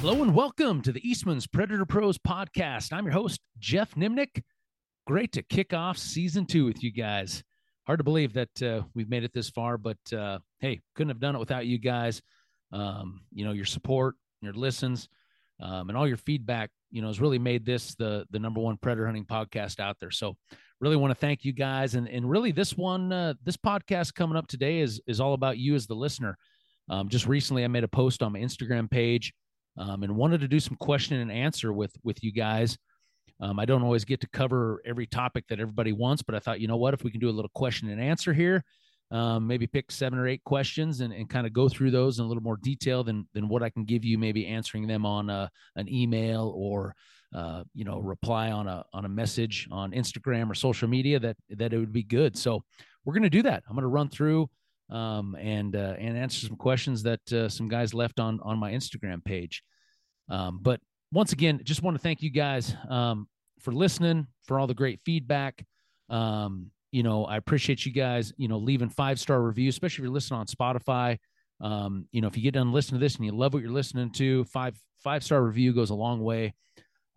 Hello and welcome to the Eastman's Predator Pros podcast. I'm your host, Geoff Nemnich. Great to kick off season two with you guys. Hard to believe that uh, we've made it this far, but uh, hey, couldn't have done it without you guys. Um, you know, your support, your listens, um, and all your feedback, you know, has really made this the the number one predator hunting podcast out there. So, really want to thank you guys, and and really this one, uh, this podcast coming up today is is all about you as the listener. Um, just recently, I made a post on my Instagram page, um, and wanted to do some question and answer with with you guys. Um, I don't always get to cover every topic that everybody wants, but I thought, you know what, if we can do a little question and answer here, um, maybe pick seven or eight questions and, and kind of go through those in a little more detail than than what I can give you, maybe answering them on a, an email or uh, you know reply on a on a message on Instagram or social media. That that it would be good. So we're going to do that. I'm going to run through um, and uh, and answer some questions that uh, some guys left on on my Instagram page. Um, but once again, just want to thank you guys um, for listening, for all the great feedback. Um, you know, I appreciate you guys, you know, leaving five star reviews, especially if you're listening on Spotify. Um, you know, if you get done listening to this and you love what you're listening to, five five star review goes a long way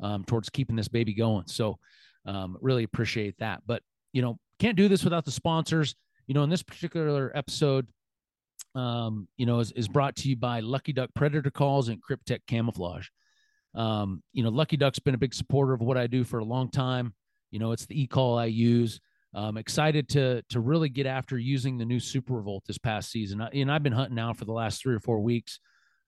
um, towards keeping this baby going. So, um, really appreciate that. But you know, can't do this without the sponsors. You know, in this particular episode, um, you know, is, is brought to you by Lucky Duck Predator Calls and Kryptek Camouflage. Um, you know, Lucky Duck's been a big supporter of what I do for a long time. You know, it's the e-call I use. I'm excited to to really get after using the new Super Revolt this past season. And I've been hunting now for the last three or four weeks.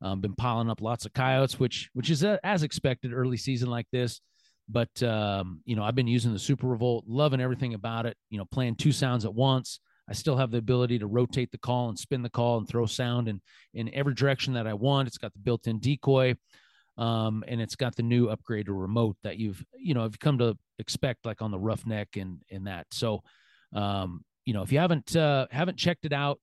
Um, been piling up lots of coyotes, which which is a, as expected early season like this. But um, you know, I've been using the Super Revolt, loving everything about it. You know, playing two sounds at once. I still have the ability to rotate the call and spin the call and throw sound in in every direction that I want. It's got the built-in decoy um, and it's got the new upgraded remote that you've you know have come to expect like on the roughneck and and that. So um, you know if you haven't uh, haven't checked it out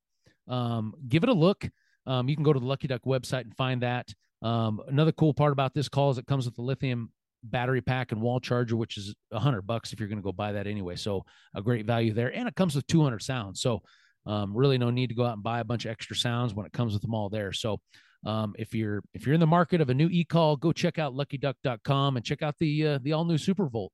um, give it a look. Um, you can go to the lucky duck website and find that. Um, another cool part about this call is it comes with a lithium battery pack and wall charger which is a hundred bucks if you're going to go buy that anyway so a great value there and it comes with 200 sounds so um, really no need to go out and buy a bunch of extra sounds when it comes with them all there so um, if you're if you're in the market of a new e-call, go check out luckyduck.com and check out the uh, the all new Super Revolt.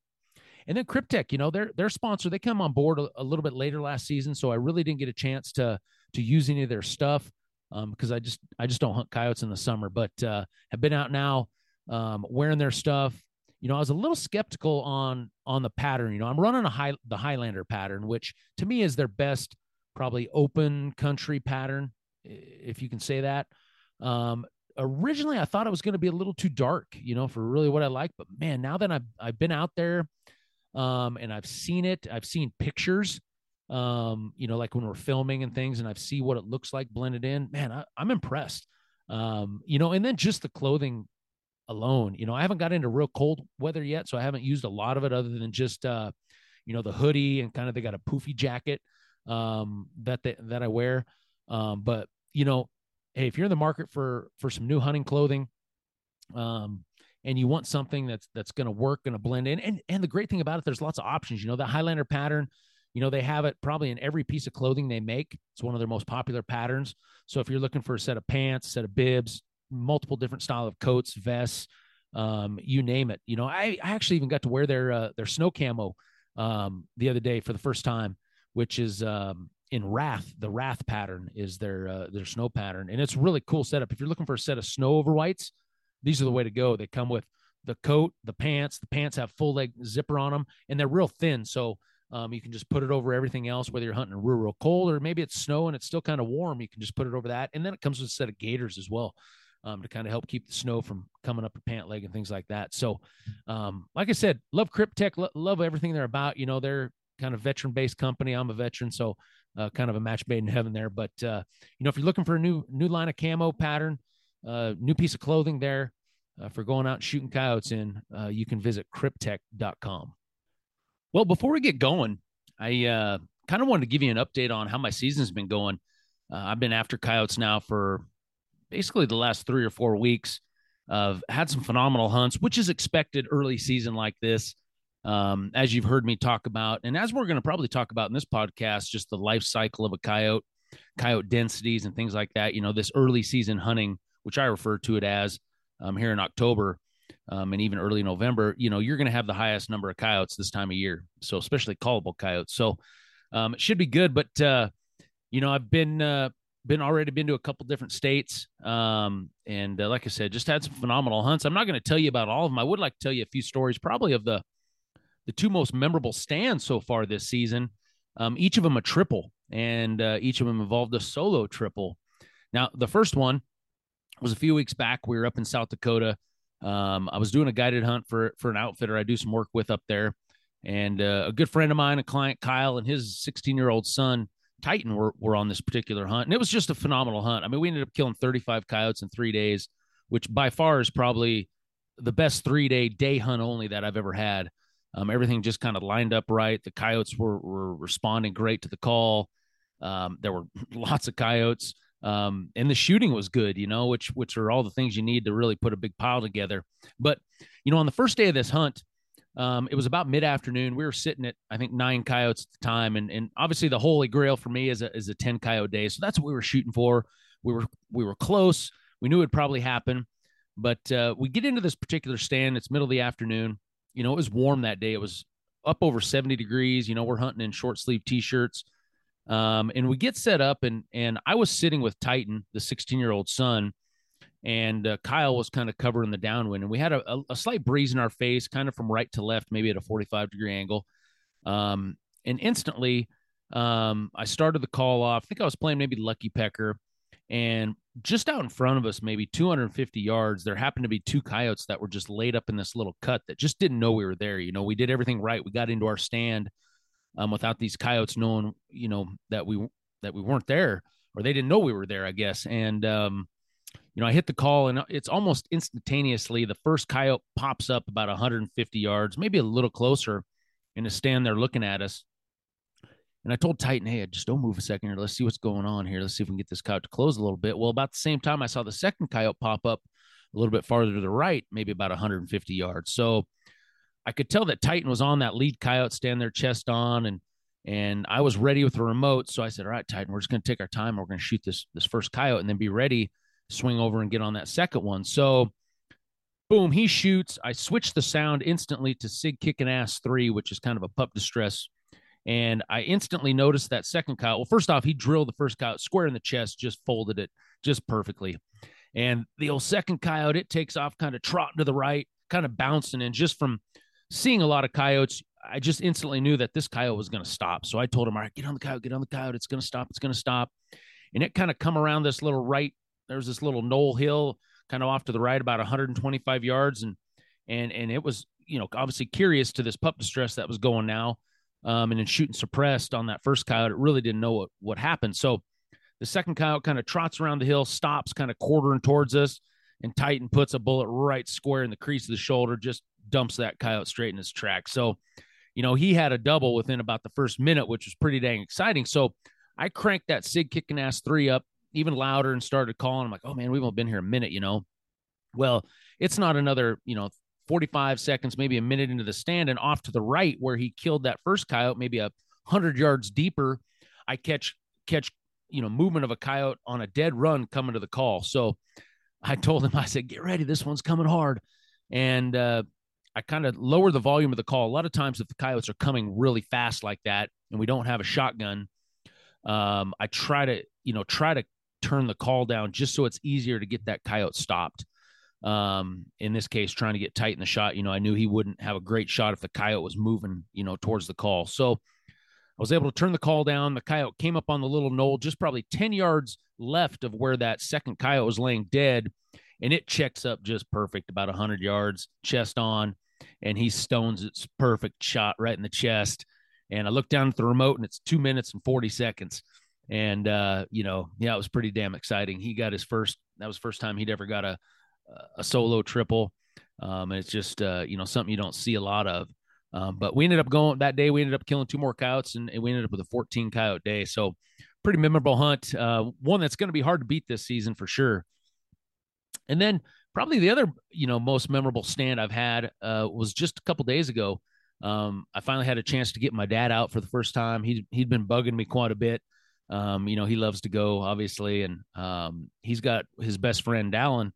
And then Kryptek, you know, their their sponsor, they come on board a, a, little bit later last season, so I really didn't get a chance to to use any of their stuff because um, I just I just don't hunt coyotes in the summer, but uh, have been out now um, wearing their stuff. You know, I was a little skeptical on on the pattern. You know, I'm running a high the Highlander pattern, which to me is their best probably open country pattern, if you can say that. Um, originally, I thought it was going to be a little too dark, you know, for really what I like. But man, now that I've I've been out there, um, and I've seen it, I've seen pictures, um, you know, like when we're filming and things, and I've see what it looks like blended in. Man, I, I'm impressed. Um, you know, and then just the clothing alone. You know, I haven't got into real cold weather yet, so I haven't used a lot of it other than just uh, you know, the hoodie and kind of they got a poofy jacket um that they, that I wear. Um, but you know, hey, if you're in the market for for some new hunting clothing, um, and you want something that's that's going to work, going to blend in, and and the great thing about it, there's lots of options. You know, the Highlander pattern, you know, they have it probably in every piece of clothing they make. It's one of their most popular patterns. So if you're looking for a set of pants, set of bibs, multiple different style of coats, vests, um, you name it. You know, I, I actually even got to wear their uh, their snow camo um, the other day for the first time, which is um, in Wraith, the Wraith pattern is their uh, their snow pattern, and it's really cool setup. If you're looking for a set of snow over whites, these are the way to go. They come with the coat, the pants. The pants have full leg zipper on them, and they're real thin, so um, you can just put it over everything else. Whether you're hunting real cold or maybe it's snow and it's still kind of warm, you can just put it over that, and then it comes with a set of gaiters as well. Um, to kind of help keep the snow from coming up your pant leg and things like that. So, um, like I said, love Kryptek, lo- love everything they're about. You know, they're kind of veteran based company. I'm a veteran, so uh, kind of a match made in heaven there. But uh, you know, if you're looking for a new new line of camo pattern, uh, new piece of clothing there uh, for going out and shooting coyotes in, uh, you can visit kryptek.com. Well, before we get going, I uh, kind of wanted to give you an update on how my season's been going. I've been after coyotes now for basically the last three or four weeks. I've had some phenomenal hunts, which is expected early season like this um, as you've heard me talk about, and as we're going to probably talk about in this podcast, just the life cycle of a coyote, coyote densities, and things like that. You know, this early season hunting, which I refer to it as, um, here in October um, and even early November, you know, you're going to have the highest number of coyotes this time of year. So especially callable coyotes. So um, it should be good. But uh, you know, I've been uh, been already been to a couple different states, um, and uh, like I said, just had some phenomenal hunts. I'm not going to tell you about all of them. I would like to tell you a few stories, probably of the the two most memorable stands so far this season. Um, each of them a triple, and uh, each of them involved a solo triple. Now, the first one was a few weeks back. We were up in South Dakota. Um, I was doing a guided hunt for for an outfitter I do some work with up there, and uh, a good friend of mine, a client, Kyle, and his 16 year old son Titan were were on this particular hunt, and it was just a phenomenal hunt. I mean, we ended up killing 35 coyotes in three days, which by far is probably the best three day day hunt only that I've ever had. Um, everything just kind of lined up right. The coyotes were were responding great to the call. Um, there were lots of coyotes, um, and the shooting was good. You know, which which are all the things you need to really put a big pile together. But you know, on the first day of this hunt, um, it was about mid afternoon. We were sitting at I think nine coyotes at the time, and and obviously the holy grail for me is a is a ten coyote day. So that's what we were shooting for. We were we were close. We knew it'd probably happen, but uh, we get into this particular stand. It's middle of the afternoon you know, it was warm that day. It was up over 70 degrees. You know, we're hunting in short sleeve t-shirts. Um, and we get set up and and I was sitting with Titan, the 16 year old son, and uh, Kyle was kind of covering the downwind, and we had a, a, slight breeze in our face, kind of from right to left, maybe at a 45 degree angle. Um, and instantly, um, I started the call off. I think I was playing maybe Lucky Pecker, and just out in front of us, maybe 250 yards, there happened to be two coyotes that were just laid up in this little cut that just didn't know we were there. You know, we did everything right. We got into our stand um, without these coyotes knowing, you know, that we that we weren't there or they didn't know we were there, I guess. And um, you know, I hit the call and uh, it's almost instantaneously the first coyote pops up about 150 yards, maybe a little closer, and a stand there looking at us. And I told Titan, hey, just don't move a second here. Let's see what's going on here. Let's see if we can get this coyote to close a little bit. Well, about the same time, I saw the second coyote pop up a little bit farther to the right, maybe about 150 yards. So I could tell that Titan was on that lead coyote, stand there chest on, and and I was ready with the remote. So I said, all right, Titan, we're just going to take our time. We're going to shoot this this first coyote and then be ready, swing over and get on that second one. So boom, he shoots. I switch the sound instantly to Sig kicking ass three, which is kind of a pup distress and I instantly noticed that second coyote. Well, first off, he drilled the first coyote square in the chest, just folded it just perfectly. And the old second coyote, it takes off kind of trotting to the right, kind of bouncing. And just from seeing a lot of coyotes, I just instantly knew that this coyote was going to stop. So I told him, all right, get on the coyote, get on the coyote. It's going to stop. It's going to stop. And it kind of come around this little right. There's this little knoll hill kind of off to the right, about 125 yards. And, and, and it was, you know, obviously curious to this pup distress that was going now um, and then shooting suppressed on that first coyote. It really didn't know what, what happened. So the second coyote kind of trots around the hill, stops, kind of quartering towards us, and Titan puts a bullet right square in the crease of the shoulder, just dumps that coyote straight in his track. So, you know, he had a double within about the first minute, which was pretty dang exciting. So I cranked that Sig kicking ass three up even louder and started calling. I'm like, oh man, we've only been here a minute, you know. Well, it's not another, you know, 45 seconds, maybe a minute into the stand, and off to the right where he killed that first coyote, maybe a hundred yards deeper, I catch catch you know movement of a coyote on a dead run coming to the call. So I told him, I said, get ready, this one's coming hard, and uh, I kind of lower the volume of the call. A lot of times, if the coyotes are coming really fast like that, and we don't have a shotgun, um, I try to you know try to turn the call down just so it's easier to get that coyote stopped. Um in this case trying to get Titan the shot you know i knew he wouldn't have a great shot if the coyote was moving you know towards the call. So i was able to turn the call down. The coyote came up on the little knoll just probably 10 yards left of where that second coyote was laying dead and it checks up just perfect about 100 yards chest on and he stones its perfect shot right in the chest. And i look down at the remote and it's two minutes and 40 seconds and uh you know yeah it was pretty damn exciting he got his first that was first time he'd ever got a a solo triple. Um, and it's just uh, you know something you don't see a lot of. Um, but we ended up going that day. We ended up killing two more coyotes, and, and we ended up with a 14 coyote day. So pretty memorable hunt. Uh, one that's going to be hard to beat this season for sure. And then probably the other you know most memorable stand I've had uh, was just a couple days ago. Um, I finally had a chance to get my dad out for the first time. He he'd been bugging me quite a bit. Um, you know, he loves to go, obviously, and um, he's got his best friend Dallin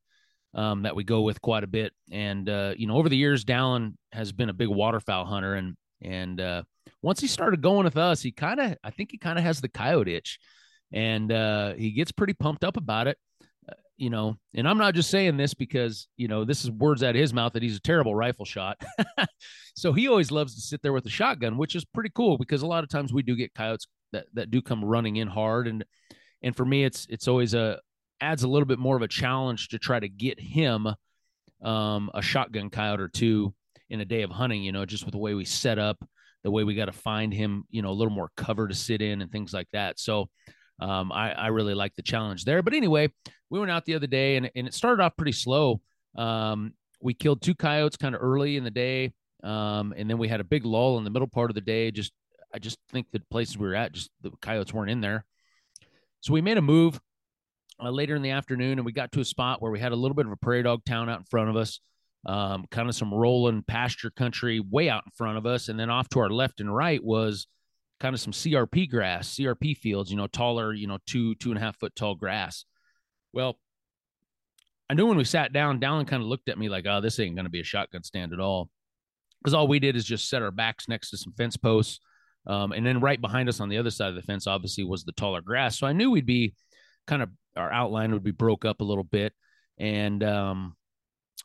um, that we go with quite a bit. And uh, you know, over the years, Dallin has been a big waterfowl hunter, and and uh, once he started going with us, he kind of, I think he kind of has the coyote itch, and uh, he gets pretty pumped up about it. Uh, you know, and I'm not just saying this because you know this is words out of his mouth that he's a terrible rifle shot. so he always loves to sit there with a shotgun, which is pretty cool because a lot of times we do get coyotes that that do come running in hard, and and for me, it's it's always a adds a little bit more of a challenge to try to get him um, a shotgun coyote or two in a day of hunting, you know, just with the way we set up, the way we got to find him, you know, a little more cover to sit in and things like that. So um, I, I really like the challenge there. But anyway, we went out the other day and, and it started off pretty slow. Um, we killed two coyotes kind of early in the day. Um, and then we had a big lull in the middle part of the day. Just, I just think the places we were at, just the coyotes weren't in there. So we made a move uh, later in the afternoon, and we got to a spot where we had a little bit of a prairie dog town out in front of us, um, kind of some rolling pasture country way out in front of us, and then off to our left and right was kind of some CRP grass, CRP fields, you know, taller, you know, two two and a half foot tall grass. Well, I knew when we sat down, Dallin kind of looked at me like, "Oh, this ain't going to be a shotgun stand at all," because all we did is just set our backs next to some fence posts. Um, and then right behind us on the other side of the fence, obviously, was the taller grass. So I knew we'd be kind of our outline would be broke up a little bit. And, um,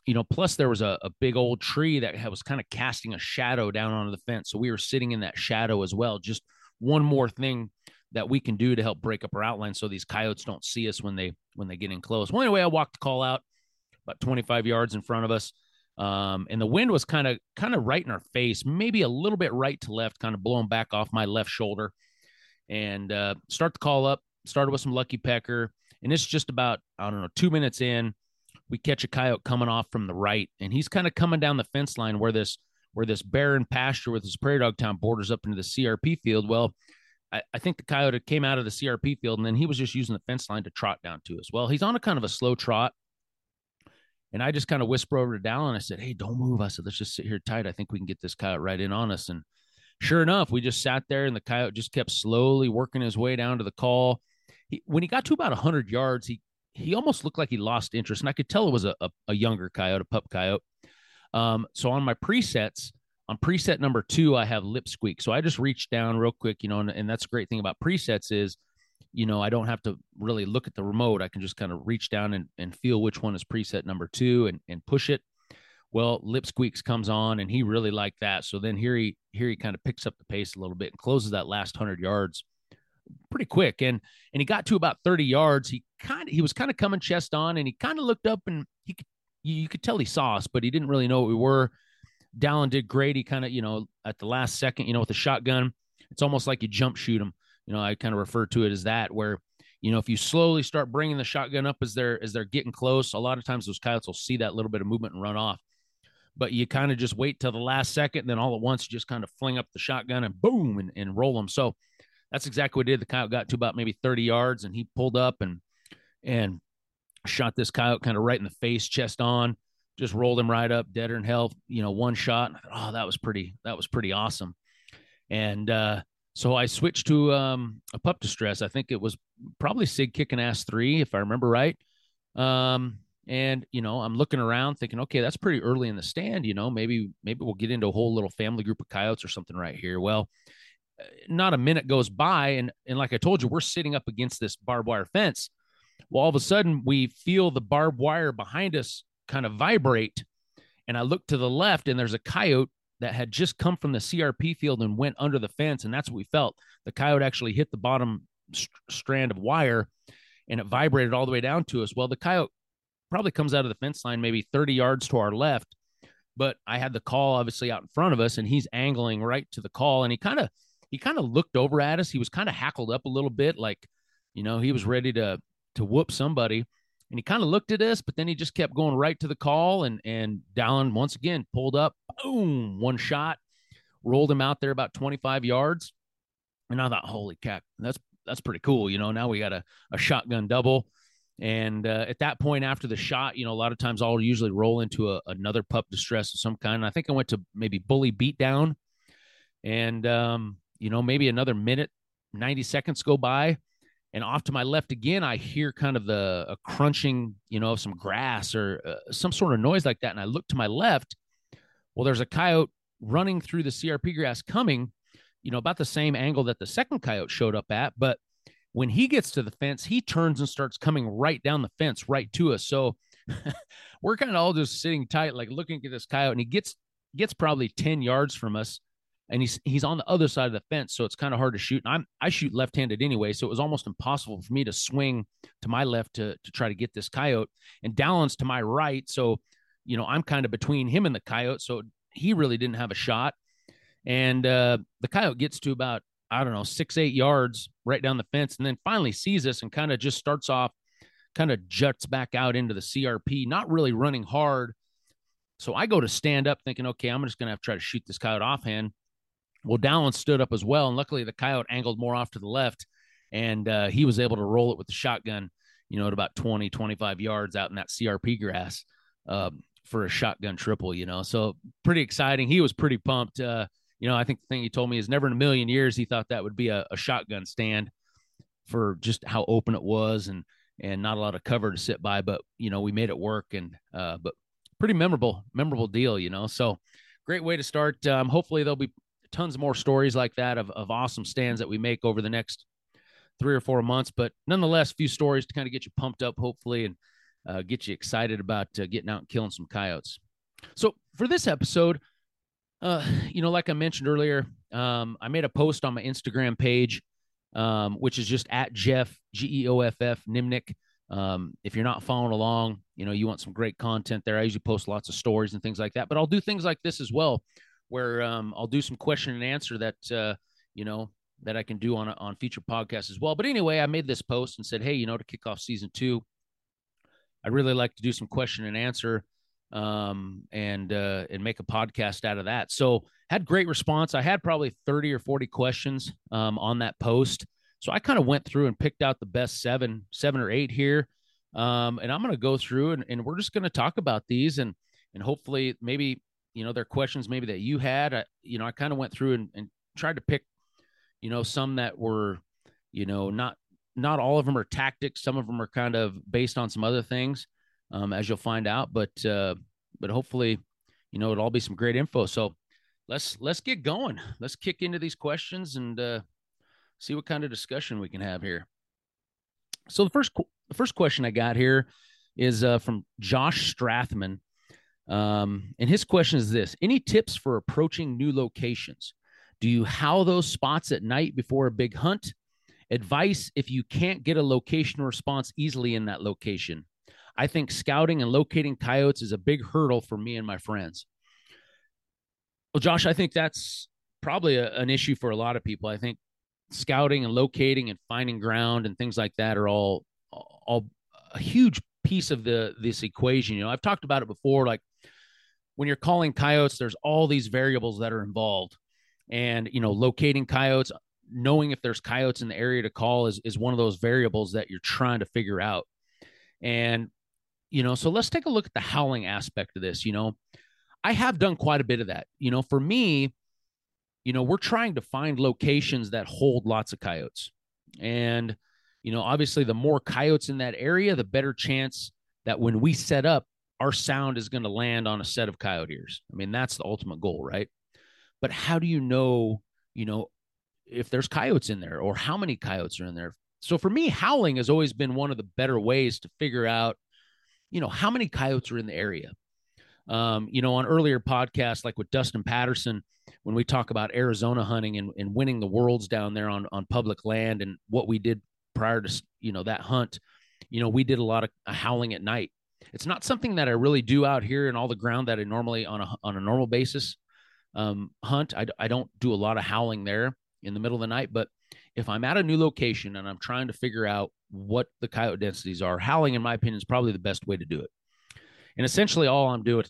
you know, plus there was a, a big old tree that was kind of casting a shadow down onto the fence. So we were sitting in that shadow as well. Just one more thing that we can do to help break up our outline so these coyotes don't see us when they when they get in close. Well, anyway, I walked the call out about 25 yards in front of us. Um, and the wind was kind of kind of right in our face, maybe a little bit right to left, kind of blowing back off my left shoulder. And uh, start the call up. Started with some lucky pecker, and it's just about I don't know two minutes in, we catch a coyote coming off from the right, and he's kind of coming down the fence line where this where this barren pasture with this prairie dog town borders up into the CRP field. Well, I, I, think the coyote came out of the CRP field, and then he was just using the fence line to trot down to us. Well, he's on a kind of a slow trot. And I just kind of whisper over to Dallin. I said, Hey, don't move. I said, Let's just sit here tight. I think we can get this coyote right in on us. And sure enough, we just sat there and the coyote just kept slowly working his way down to the call. He, when he got to about 100 yards, he he almost looked like he lost interest. And I could tell it was a, a, a younger coyote, a pup coyote. Um, so on my presets, on preset number two, I have lip squeak. So I just reached down real quick, you know, and, and that's a great thing about presets is you know, I don't have to really look at the remote. I can just kind of reach down and, and feel which one is preset number two and, and push it. Well, lip squeaks comes on and he really liked that. So then here he here he kind of picks up the pace a little bit and closes that last hundred yards pretty quick. And and he got to about 30 yards. He kind of he was kind of coming chest on and he kind of looked up and he you could tell he saw us, but he didn't really know what we were. Dallin did great. He kind of, you know, at the last second, you know, with the shotgun, it's almost like you jump shoot him you know, I kind of refer to it as that, where you know if you slowly start bringing the shotgun up as they're as they're getting close, a lot of times those coyotes will see that little bit of movement and run off. But you kind of just wait till the last second, then all at once you just kind of fling up the shotgun and boom and, and roll them. So that's exactly what did. The coyote got to about maybe 30 yards, and he pulled up and and shot this coyote kind of right in the face, chest on, just rolled him right up, deader in hell. You know, one shot. oh, that was pretty. That was pretty awesome. And uh, so I switched to um, a pup distress. I think it was probably Sig kicking ass three, if I remember right. Um, and you know, I'm looking around thinking, okay, that's pretty early in the stand. You know, maybe maybe we'll get into a whole little family group of coyotes or something right here. Well, uh, not a minute goes by, and and like I told you, we're sitting up against this barbed wire fence. Well, all of a sudden, we feel the barbed wire behind us kind of vibrate, and I look to the left, and there's a coyote that had just come from the CRP field and went under the fence. And that's what we felt. The coyote actually hit the bottom st- strand of wire and it vibrated all the way down to us. Well, the coyote probably comes out of the fence line maybe 30 yards to our left. But I had the call obviously out in front of us and he's angling right to the call. And he kind of, he kind of looked over at us. He was kind of hackled up a little bit, like, you know, he was ready to, to whoop somebody and he kind of looked at us, but then he just kept going right to the call. And and Dallin once again pulled up, boom, one shot, rolled him out there about 25 yards. And I thought, holy cat, that's that's pretty cool. You know, now we got a, a shotgun double. And uh, at that point, after the shot, you know, a lot of times I'll usually roll into a, another pup distress of some kind. And I think I went to maybe bully beat down, and um, you know, maybe another minute, ninety seconds go by, and off to my left again, I hear kind of the a crunching, you know, of some grass or uh, some sort of noise like that. And I look to my left. Well, there's a coyote running through the CRP grass coming, you know, about the same angle that the second coyote showed up at. But when he gets to the fence, he turns and starts coming right down the fence, right to us. So we're kind of all just sitting tight, like looking at this coyote, and he gets gets probably 10 yards from us and he's he's on the other side of the fence, so it's kind of hard to shoot. And I'm I shoot left-handed anyway, so it was almost impossible for me to swing to my left to to try to get this coyote. And Dallin's to my right, so you know I'm kind of between him and the coyote, so he really didn't have a shot. And uh, the coyote gets to about I don't know six eight yards right down the fence, and then finally sees us and kind of just starts off, kind of juts back out into the CRP, not really running hard. So I go to stand up thinking, okay, I'm just to have to try to shoot this coyote offhand. Well, Dallin stood up as well, and luckily the coyote angled more off to the left, and uh, he was able to roll it with the shotgun, you know, at about 20, 25 yards out in that CRP grass uh, for a shotgun triple, you know. So pretty exciting. He was pretty pumped. Uh, you know, I think the thing he told me is never in a million years he thought that would be a, a shotgun stand for just how open it was and and not a lot of cover to sit by, but you know, we made it work and uh, but pretty memorable, memorable deal, you know. So great way to start. Um, hopefully there'll be tons more stories like that of, of awesome stands that we make over the next three or four months. But nonetheless, a few stories to kind of get you pumped up, hopefully, and uh, get you excited about uh, getting out and killing some coyotes. So for this episode, uh, you know, like I mentioned earlier, um, I made a post on my Instagram page, um, which is just at Geoff G E O F F Nemnich. Um, if you're not following along, you know, you want some great content there. I usually post lots of stories and things like that, but I'll do things like this as well, where um, I'll do some question and answer that uh, you know that I can do on on future podcasts as well. But anyway, I made this post and said, hey, you know, to kick off season two, I'd really like to do some question and answer um, and uh, and make a podcast out of that. So had great response. I had probably thirty or forty questions um, on that post. So I kind of went through and picked out the best seven, seven or eight here. Um, and I'm going to go through and, and we're just going to talk about these and and hopefully maybe you know, there are questions maybe that you had. I, you know, I kind of went through and, and tried to pick, you know, some that were, you know, not not all of them are tactics. Some of them are kind of based on some other things, um, as you'll find out. But uh, but hopefully, you know, it'll all be some great info. So let's let's get going. Let's kick into these questions and uh, see what kind of discussion we can have here. So the first the first question I got here is uh, from Josh Strathman. Um, and his question is this Any tips for approaching new locations? Do you howl those spots at night before a big hunt? Advice if you can't get a location response easily in that location. I think scouting and locating coyotes is a big hurdle for me and my friends. Well, Josh, I think that's probably a, an issue for a lot of people. I think scouting and locating and finding ground and things like that are all all a huge piece of the this equation. You know, I've talked about it before. Like when you're calling coyotes, there's all these variables that are involved. And, you know, locating coyotes, knowing if there's coyotes in the area to call is, is one of those variables that you're trying to figure out. And, you know, so let's take a look at the howling aspect of this. You know, I have done quite a bit of that. You know, for me, you know, we're trying to find locations that hold lots of coyotes. And, you know, obviously the more coyotes in that area, the better chance that when we set up, our sound is going to land on a set of coyote ears. I mean, that's the ultimate goal, right? But how do you know, you know, if there's coyotes in there or how many coyotes are in there? So for me, howling has always been one of the better ways to figure out, you know, how many coyotes are in the area. Um, you know, on earlier podcasts, like with Dustin Patterson, when we talk about Arizona hunting and, and winning the worlds down there on, on public land and what we did prior to, you know, that hunt, you know, we did a lot of howling at night it's not something that I really do out here in all the ground that I normally on a on a normal basis um, hunt. I, I don't do a lot of howling there in the middle of the night, but if I'm at a new location and I'm trying to figure out what the coyote densities are, howling, in my opinion, is probably the best way to do it. And essentially, all I'm doing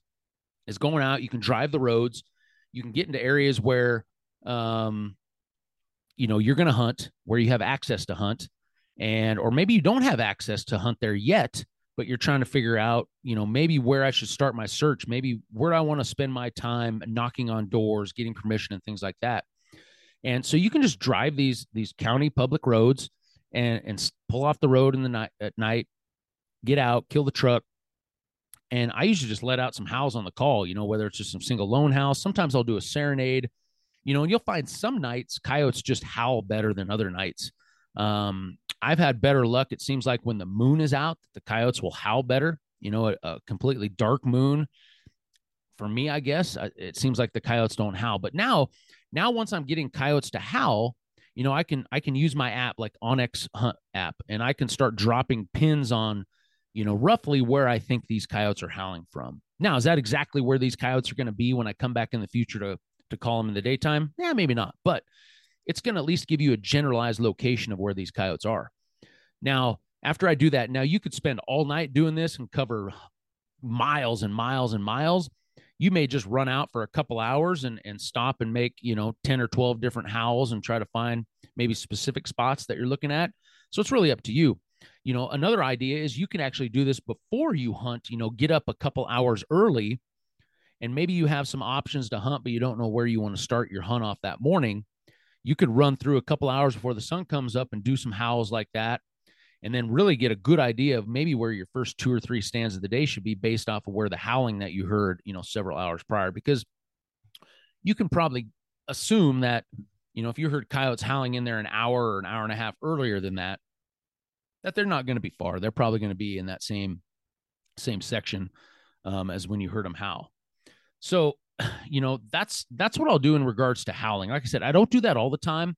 is going out. You can drive the roads. You can get into areas where, um, you know, you're going to hunt, where you have access to hunt, and or maybe you don't have access to hunt there yet, but you're trying to figure out, you know, maybe where I should start my search, maybe where I want to spend my time knocking on doors, getting permission and things like that. And so you can just drive these these county public roads and and pull off the road in the night at night, get out, kill the truck. And I usually just let out some howls on the call, you know, whether it's just some single lone house. Sometimes I'll do a serenade, you know, and you'll find some nights coyotes just howl better than other nights. Um, I've had better luck. It seems like when the moon is out, the coyotes will howl better. You know, a, a completely dark moon. For me, I guess it seems like the coyotes don't howl. But now, now once I'm getting coyotes to howl, you know, I can I can use my app like onX Hunt app, and I can start dropping pins on, you know, roughly where I think these coyotes are howling from. Now, is that exactly where these coyotes are going to be when I come back in the future to to call them in the daytime? Yeah, maybe not, but it's going to at least give you a generalized location of where these coyotes are. Now, after I do that, now you could spend all night doing this and cover miles and miles and miles. You may just run out for a couple hours and, and stop and make, you know, 10 or 12 different howls and try to find maybe specific spots that you're looking at. So it's really up to you. You know, another idea is you can actually do this before you hunt, you know, get up a couple hours early and maybe you have some options to hunt, but you don't know where you want to start your hunt off that morning. You could run through a couple hours before the sun comes up and do some howls like that and then really get a good idea of maybe where your first two or three stands of the day should be based off of where the howling that you heard, you know, several hours prior. Because you can probably assume that, you know, if you heard coyotes howling in there an hour or an hour and a half earlier than that, that they're not going to be far. They're probably going to be in that same same section um, as when you heard them howl. So, you know, that's that's what I'll do in regards to howling. Like I said, I don't do that all the time,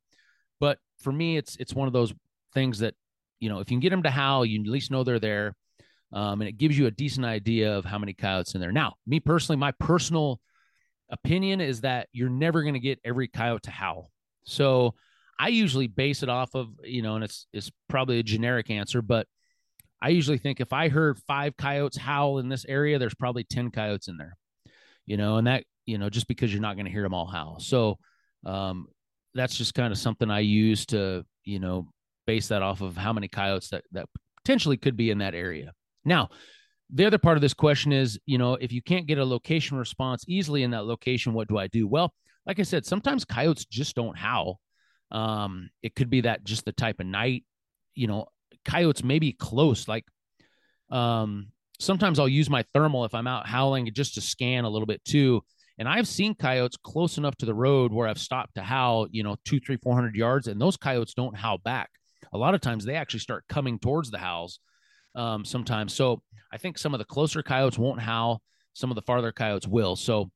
but for me, it's it's one of those things that you know, if you can get them to howl, you at least know they're there. Um, and it gives you a decent idea of how many coyotes in there. Now, me personally, my personal opinion is that you're never going to get every coyote to howl. So I usually base it off of, you know, and it's it's probably a generic answer, but I usually think if I heard five coyotes howl in this area, there's probably 10 coyotes in there, you know, and that, you know, just because you're not going to hear them all howl. So um, that's just kind of something I use to, you know, base that off of how many coyotes that, that potentially could be in that area. Now, the other part of this question is, you know, if you can't get a location response easily in that location, what do I do? Well, like I said, sometimes coyotes just don't howl. Um, it could be that just the type of night, you know, coyotes may be close. Like, um, sometimes I'll use my thermal if I'm out howling just to scan a little bit too. And I've seen coyotes close enough to the road where I've stopped to howl, you know, two, three, four hundred yards, and those coyotes don't howl back a lot of times they actually start coming towards the howls um, sometimes. So I think some of the closer coyotes won't howl, some of the farther coyotes will. So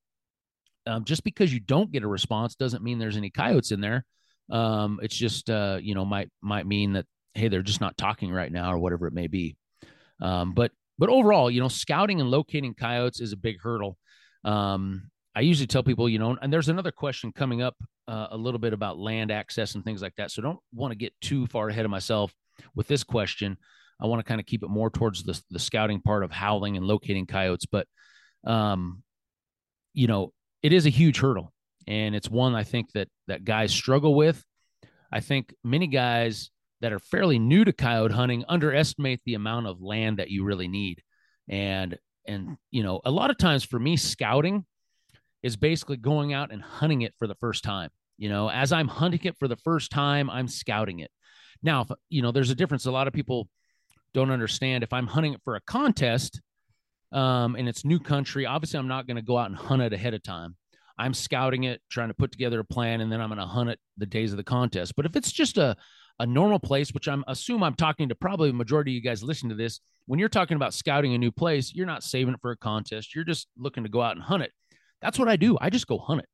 um, just because you don't get a response doesn't mean there's any coyotes in there. Um, it's just uh, you know might might mean that hey they're just not talking right now or whatever it may be. Um, but but overall, you know, scouting and locating coyotes is a big hurdle. Um, I usually tell people, you know, and there's another question coming up uh, a little bit about land access and things like that. So don't want to get too far ahead of myself with this question. I want to kind of keep it more towards the, the scouting part of howling and locating coyotes. But, um, you know, it is a huge hurdle. And it's one I think that that guys struggle with. I think many guys that are fairly new to coyote hunting underestimate the amount of land that you really need. And and you know, a lot of times for me, scouting is basically going out and hunting it for the first time. You know, as I'm hunting it for the first time, I'm scouting it. Now, if, you know, there's a difference. A lot of people don't understand if I'm hunting it for a contest um, and it's new country, obviously I'm not going to go out and hunt it ahead of time. I'm scouting it, trying to put together a plan, and then I'm going to hunt it the days of the contest. But if it's just a a normal place, which I'm assume I'm talking to probably a majority of you guys listen to this, when you're talking about scouting a new place, you're not saving it for a contest. You're just looking to go out and hunt it. That's what I do. I just go hunt it.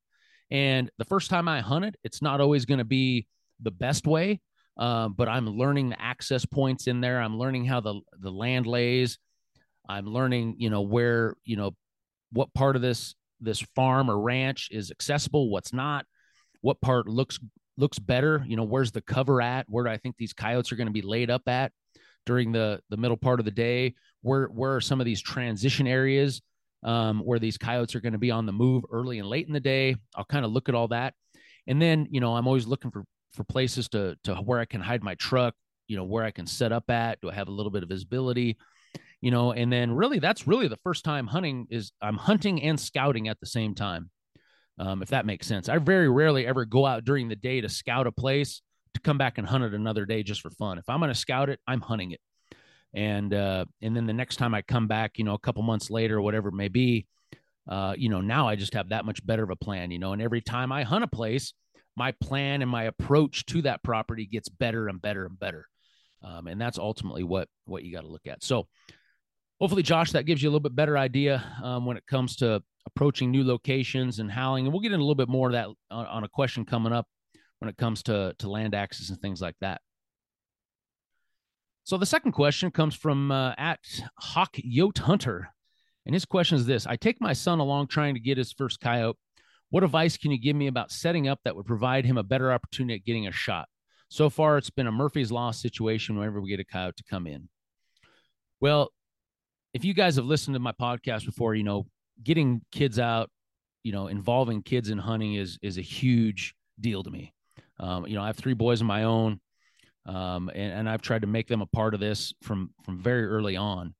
And the first time I hunt it, it's not always going to be the best way, uh, but I'm learning the access points in there. I'm learning how the the land lays. I'm learning, you know, where you know what part of this this farm or ranch is accessible, what's not, what part looks looks better. You know, where's the cover at? Where do I think these coyotes are going to be laid up at during the the middle part of the day? Where where are some of these transition areas um, where these coyotes are going to be on the move early and late in the day. I'll kind of look at all that. And then, you know, I'm always looking for, for places to, to where I can hide my truck, you know, where I can set up at. Do I have a little bit of visibility? You know, and then really that's really the first time hunting is I'm hunting and scouting at the same time. Um, if that makes sense. I very rarely ever go out during the day to scout a place to come back and hunt it another day just for fun. If I'm going to scout it, I'm hunting it. And uh, and then the next time I come back, you know, a couple months later, whatever it may be, uh, you know, now I just have that much better of a plan, you know. And every time I hunt a place, my plan and my approach to that property gets better and better and better. Um, and that's ultimately what what you got to look at. So hopefully, Josh, that gives you a little bit better idea um, when it comes to approaching new locations and howling. And we'll get into a little bit more of that on, on a question coming up when it comes to to land access and things like that. So the second question comes from uh, at Hawk Yote Hunter, and his question is this: I take my son along trying to get his first coyote. What advice can you give me about setting up that would provide him a better opportunity at getting a shot? So far, it's been a Murphy's Law situation whenever we get a coyote to come in. Well, if you guys have listened to my podcast before, you know, getting kids out, you know, involving kids in hunting is is a huge deal to me. Um, you know, I have three boys of my own, um, and, and I've tried to make them a part of this from from very early on.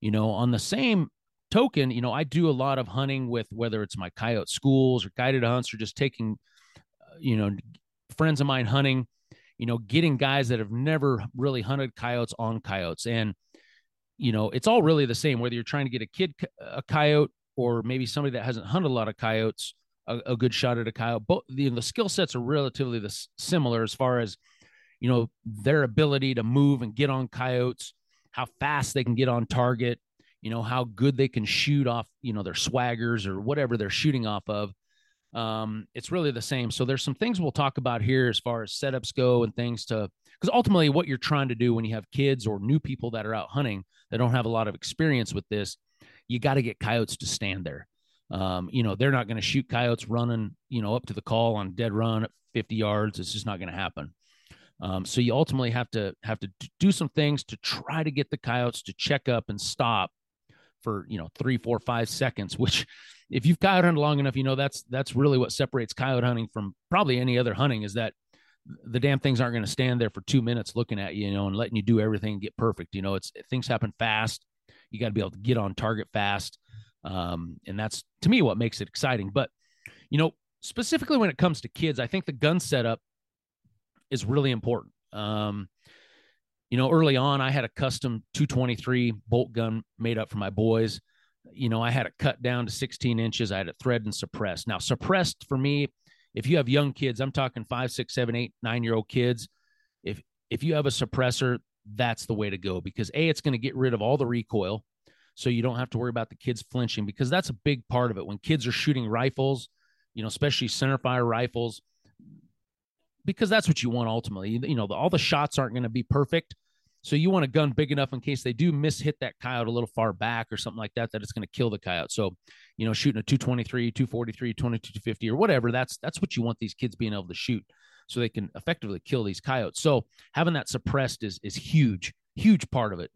You know, on the same token, you know, I do a lot of hunting with whether it's my coyote schools or guided hunts or just taking, uh, you know, friends of mine hunting you know, getting guys that have never really hunted coyotes on coyotes. And, you know, it's all really the same, whether you're trying to get a kid, a coyote, or maybe somebody that hasn't hunted a lot of coyotes, a, a good shot at a coyote. Both the, the skill sets are relatively the, similar as far as, you know, their ability to move and get on coyotes, how fast they can get on target, you know, how good they can shoot off, you know, their swaggers or whatever they're shooting off of um, it's really the same. So there's some things we'll talk about here as far as setups go and things to because ultimately what you're trying to do when you have kids or new people that are out hunting that don't have a lot of experience with this, you got to get coyotes to stand there. Um, you know, they're not going to shoot coyotes running, you know, up to the call on dead run at 50 yards. It's just not going to happen. Um, so you ultimately have to have to do some things to try to get the coyotes to check up and stop for you know three, four, five seconds, which if you've coyote hunted long enough, you know that's that's really what separates coyote hunting from probably any other hunting is that the damn things aren't going to stand there for two minutes looking at you, you know, and letting you do everything get perfect. You know, it's things happen fast. You got to be able to get on target fast, um, and that's to me what makes it exciting. But you know, specifically when it comes to kids, I think the gun setup is really important. Um, you know, early on, I had a custom 223 bolt gun made up for my boys you know, I had it cut down to 16 inches. I had it thread and suppressed. Now, suppressed for me, if you have young kids, I'm talking five, six, seven, eight, nine year old kids. If if you have a suppressor, that's the way to go because a, it's going to get rid of all the recoil, so you don't have to worry about the kids flinching because that's a big part of it. When kids are shooting rifles, you know, especially centerfire rifles, because that's what you want ultimately. You know, the, all the shots aren't going to be perfect, so you want a gun big enough in case they do miss hit that coyote a little far back or something like that, that it's going to kill the coyote. So, you know, shooting a 223, 243, 2250 or whatever, that's that's what you want these kids being able to shoot so they can effectively kill these coyotes. So having that suppressed is is huge, huge part of it.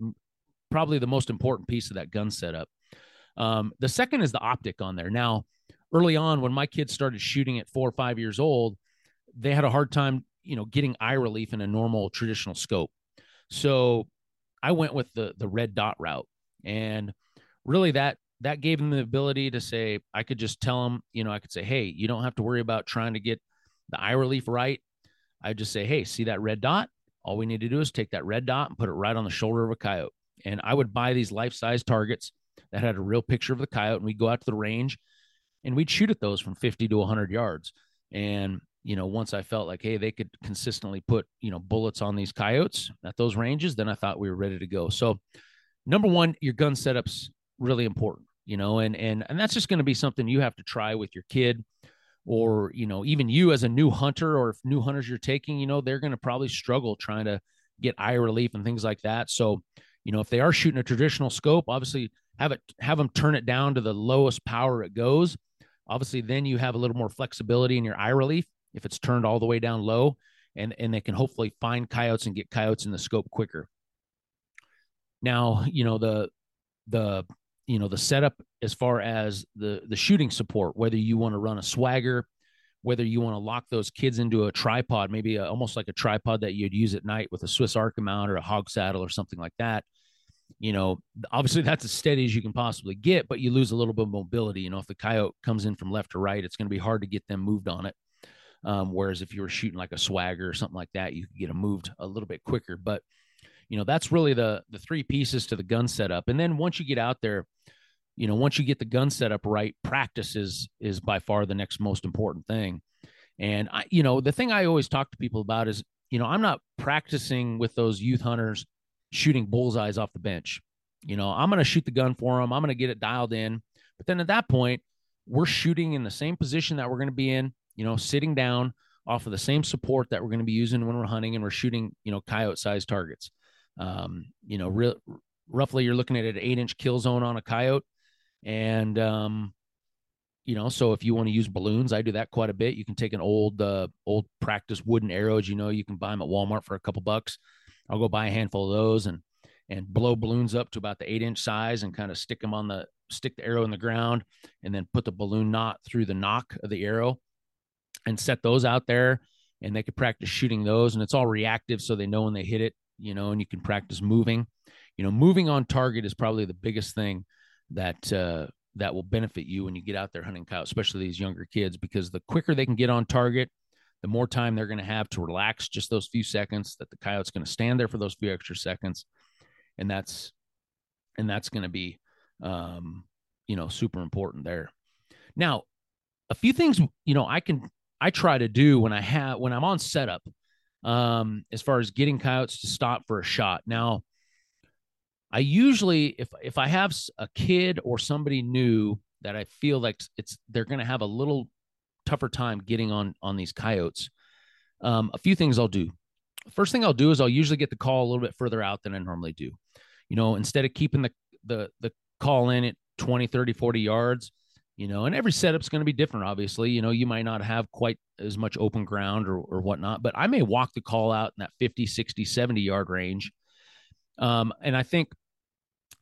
Probably the most important piece of that gun setup. Um, the second is the optic on there. Now, early on, when my kids started shooting at four or five years old, they had a hard time, you know, getting eye relief in a normal traditional scope. So I went with the the red dot route, and really that that gave them the ability to say I could just tell them, you know, I could say, hey, you don't have to worry about trying to get the eye relief right. I just say, hey, see that red dot? All we need to do is take that red dot and put it right on the shoulder of a coyote. And I would buy these life size targets that had a real picture of the coyote, and we'd go out to the range and we'd shoot at those from 50 to 100 yards. And you know, once I felt like, hey, they could consistently put, you know, bullets on these coyotes at those ranges, then I thought we were ready to go. So, number one, your gun setup's really important, you know, and and and that's just going to be something you have to try with your kid, or you know, even you as a new hunter, or if new hunters you're taking, you know, they're going to probably struggle trying to get eye relief and things like that. So, you know, if they are shooting a traditional scope, obviously have it have them turn it down to the lowest power it goes. Obviously, then you have a little more flexibility in your eye relief if it's turned all the way down low, and and they can hopefully find coyotes and get coyotes in the scope quicker. Now, you know the the you know the setup as far as the the shooting support, whether you want to run a swagger, whether you want to lock those kids into a tripod, maybe a, almost like a tripod that you'd use at night with a Swiss Arc mount or a hog saddle or something like that. You know, obviously that's as steady as you can possibly get, but you lose a little bit of mobility. You know, if the coyote comes in from left to right, it's going to be hard to get them moved on it. Um, whereas if you were shooting like a swagger or something like that, you could get them moved a little bit quicker. But you know, that's really the the three pieces to the gun setup. And then once you get out there, you know, once you get the gun setup right, practice is is by far the next most important thing. And I, you know, the thing I always talk to people about is, you know, I'm not practicing with those youth hunters shooting bullseyes off the bench. You know, I'm going to shoot the gun for them. I'm going to get it dialed in. But then at that point, we're shooting in the same position that we're going to be in, you know, sitting down off of the same support that we're going to be using when we're hunting and we're shooting, you know, coyote sized targets. Um, you know, real roughly you're looking at an eight inch kill zone on a coyote. And, um, you know, so if you want to use balloons, I do that quite a bit. You can take an old, uh, old practice wooden arrows, you know, you can buy them at Walmart for a couple bucks. I'll go buy a handful of those and, and blow balloons up to about the eight inch size and kind of stick them on the, stick the arrow in the ground and then put the balloon knot through the nock of the arrow and set those out there. And they could practice shooting those and it's all reactive. So they know when they hit it, you know, and you can practice moving. You know, moving on target is probably the biggest thing that uh, that will benefit you when you get out there hunting coyotes, especially these younger kids, because the quicker they can get on target, the more time they're going to have to relax just those few seconds. That the coyote's going to stand there for those few extra seconds, and that's and that's going to be, um, you know, super important there. Now, a few things you know I can I try to do when I have when I'm on setup um, as far as getting coyotes to stop for a shot. Now, I usually, if if I have a kid or somebody new that I feel like it's they're going to have a little tougher time getting on on these coyotes, um, a few things I'll do. First thing I'll do is I'll usually get the call a little bit further out than I normally do. You know, instead of keeping the the the call in at 20, 30, 40 yards, you know, and every setup's going to be different, obviously. You know, you might not have quite as much open ground or, or whatnot, but I may walk the call out in that 50, 60, 70 yard range. Um, and I think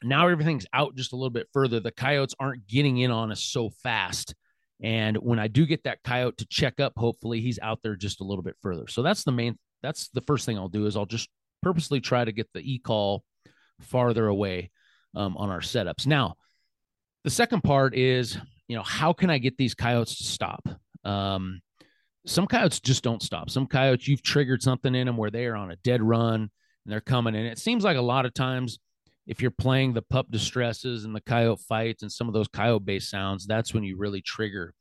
now everything's out just a little bit further. The coyotes aren't getting in on us so fast. And when I do get that coyote to check up, hopefully he's out there just a little bit further. So that's the main, that's the first thing I'll do is I'll just purposely try to get the e call farther away um, on our setups. Now, the second part is you know, how can I get these coyotes to stop? Um, some coyotes just don't stop. Some coyotes, you've triggered something in them where they are on a dead run and they're coming. And it seems like a lot of times, if you're playing the pup distresses and the coyote fights and some of those coyote based sounds, that's when you really trigger,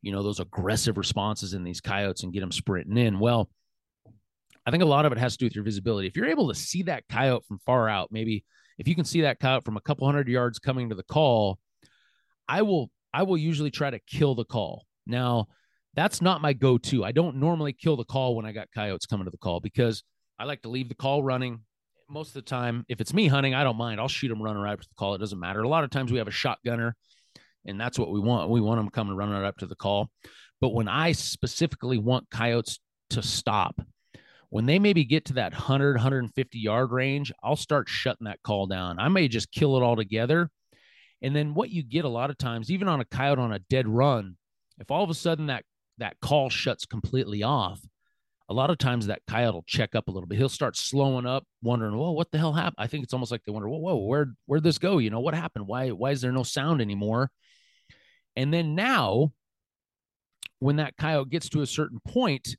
you know, those aggressive responses in these coyotes and get them sprinting in. Well, I think a lot of it has to do with your visibility. If you're able to see that coyote from far out, maybe if you can see that coyote from a couple hundred yards coming to the call, I will I will usually try to kill the call. Now, that's not my go to. I don't normally kill the call when I got coyotes coming to the call because I like to leave the call running. Most of the time, if it's me hunting, I don't mind. I'll shoot them running right up to the call. It doesn't matter. A lot of times we have a shotgunner, and that's what we want. We want them coming running right up to the call. But when I specifically want coyotes to stop, when they maybe get to that 100, 150 yard range, I'll start shutting that call down. I may just kill it all together and then what you get a lot of times, even on a coyote on a dead run, if all of a sudden that that call shuts completely off, a lot of times that coyote will check up a little bit. He'll start slowing up, wondering, "Whoa, what the hell happened?" I think it's almost like they wonder, "Whoa, whoa, where where'd this go? You know, what happened? Why why is there no sound anymore?" And then now, when that coyote gets to a certain point,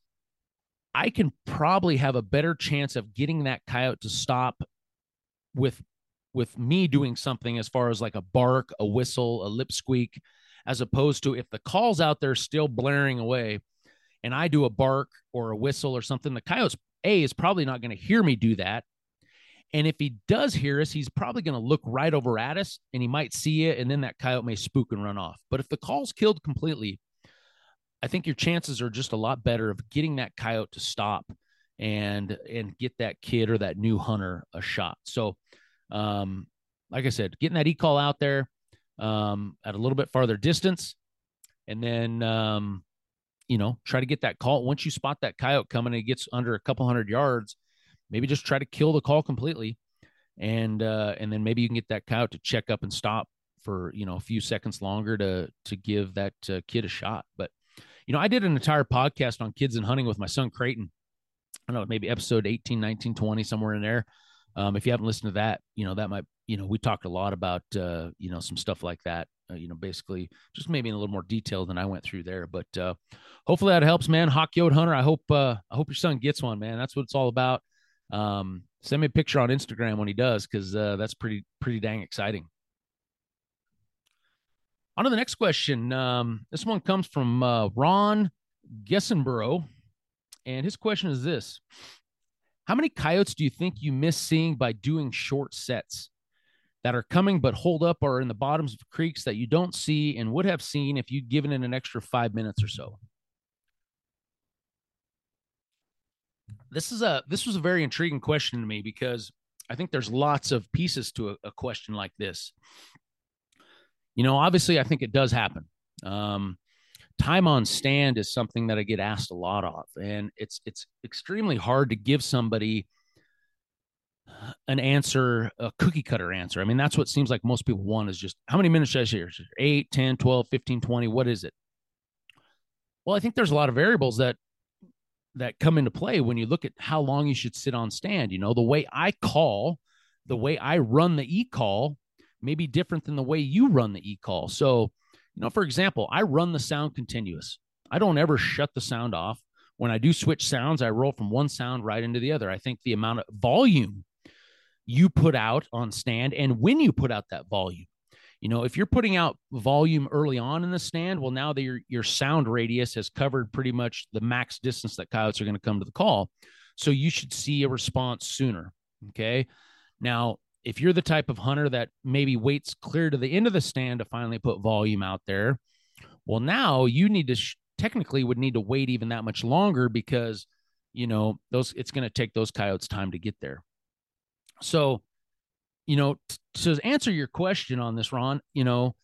I can probably have a better chance of getting that coyote to stop with with me doing something as far as like a bark, a whistle, a lip squeak, as opposed to if the call's out there still blaring away and I do a bark or a whistle or something, the coyote's A is probably not going to hear me do that. And if he does hear us, he's probably going to look right over at us and he might see it. And then that coyote may spook and run off. But if the call's killed completely, I think your chances are just a lot better of getting that coyote to stop and and get that kid or that new hunter a shot. So um, like I said, getting that e call out there um, at a little bit farther distance, and then um, you know try to get that call. Once you spot that coyote coming, and it gets under a couple hundred yards. Maybe just try to kill the call completely, and uh, and then maybe you can get that coyote to check up and stop for you know a few seconds longer to to give that uh, kid a shot. But you know, I did an entire podcast on kids and hunting with my son Creighton. I don't know, maybe episode 18, 19, 20, somewhere in there. Um, if you haven't listened to that, you know, that might, you know, we talked a lot about, uh, you know, some stuff like that uh, you know, basically just maybe in a little more detail than I went through there. But uh, hopefully that helps, man. Hawk Yote Hunter. I hope uh, I hope your son gets one, man. That's what it's all about. Um, send me a picture on Instagram when he does, because uh, that's pretty pretty dang exciting. On to the next question. Um, this one comes from uh, Ron Gessenborough, and his question is this: How many coyotes do you think you miss seeing by doing short sets? that are coming but hold up or in the bottoms of creeks that you don't see and would have seen if you'd given it an extra five minutes or so? This is a this was a very intriguing question to me because I think there's lots of pieces to a, a question like this. You know, obviously, I think it does happen. Um, time on stand is something that I get asked a lot of, and it's it's extremely hard to give somebody an answer, a cookie cutter answer. I mean, that's what seems like most people want is just how many minutes should I share? 8, 10, 12, 15, 20. What is it? Well, I think there's a lot of variables that that come into play when you look at how long you should sit on stand. You know, the way I call, the way I run the e-call may be different than the way you run the e-call. So, you know, for example, I run the sound continuous. I don't ever shut the sound off. When I do switch sounds, I roll from one sound right into the other. I think the amount of volume you put out on stand and when you put out that volume. You know, if you're putting out volume early on in the stand, well, now that your your sound radius has covered pretty much the max distance that coyotes are going to come to the call. So you should see a response sooner. Okay. Now, if you're the type of hunter that maybe waits clear to the end of the stand to finally put volume out there, well, now you need to sh- technically would need to wait even that much longer because you know those it's going to take those coyotes time to get there. So, you know, to answer your question on this, Ron, you know,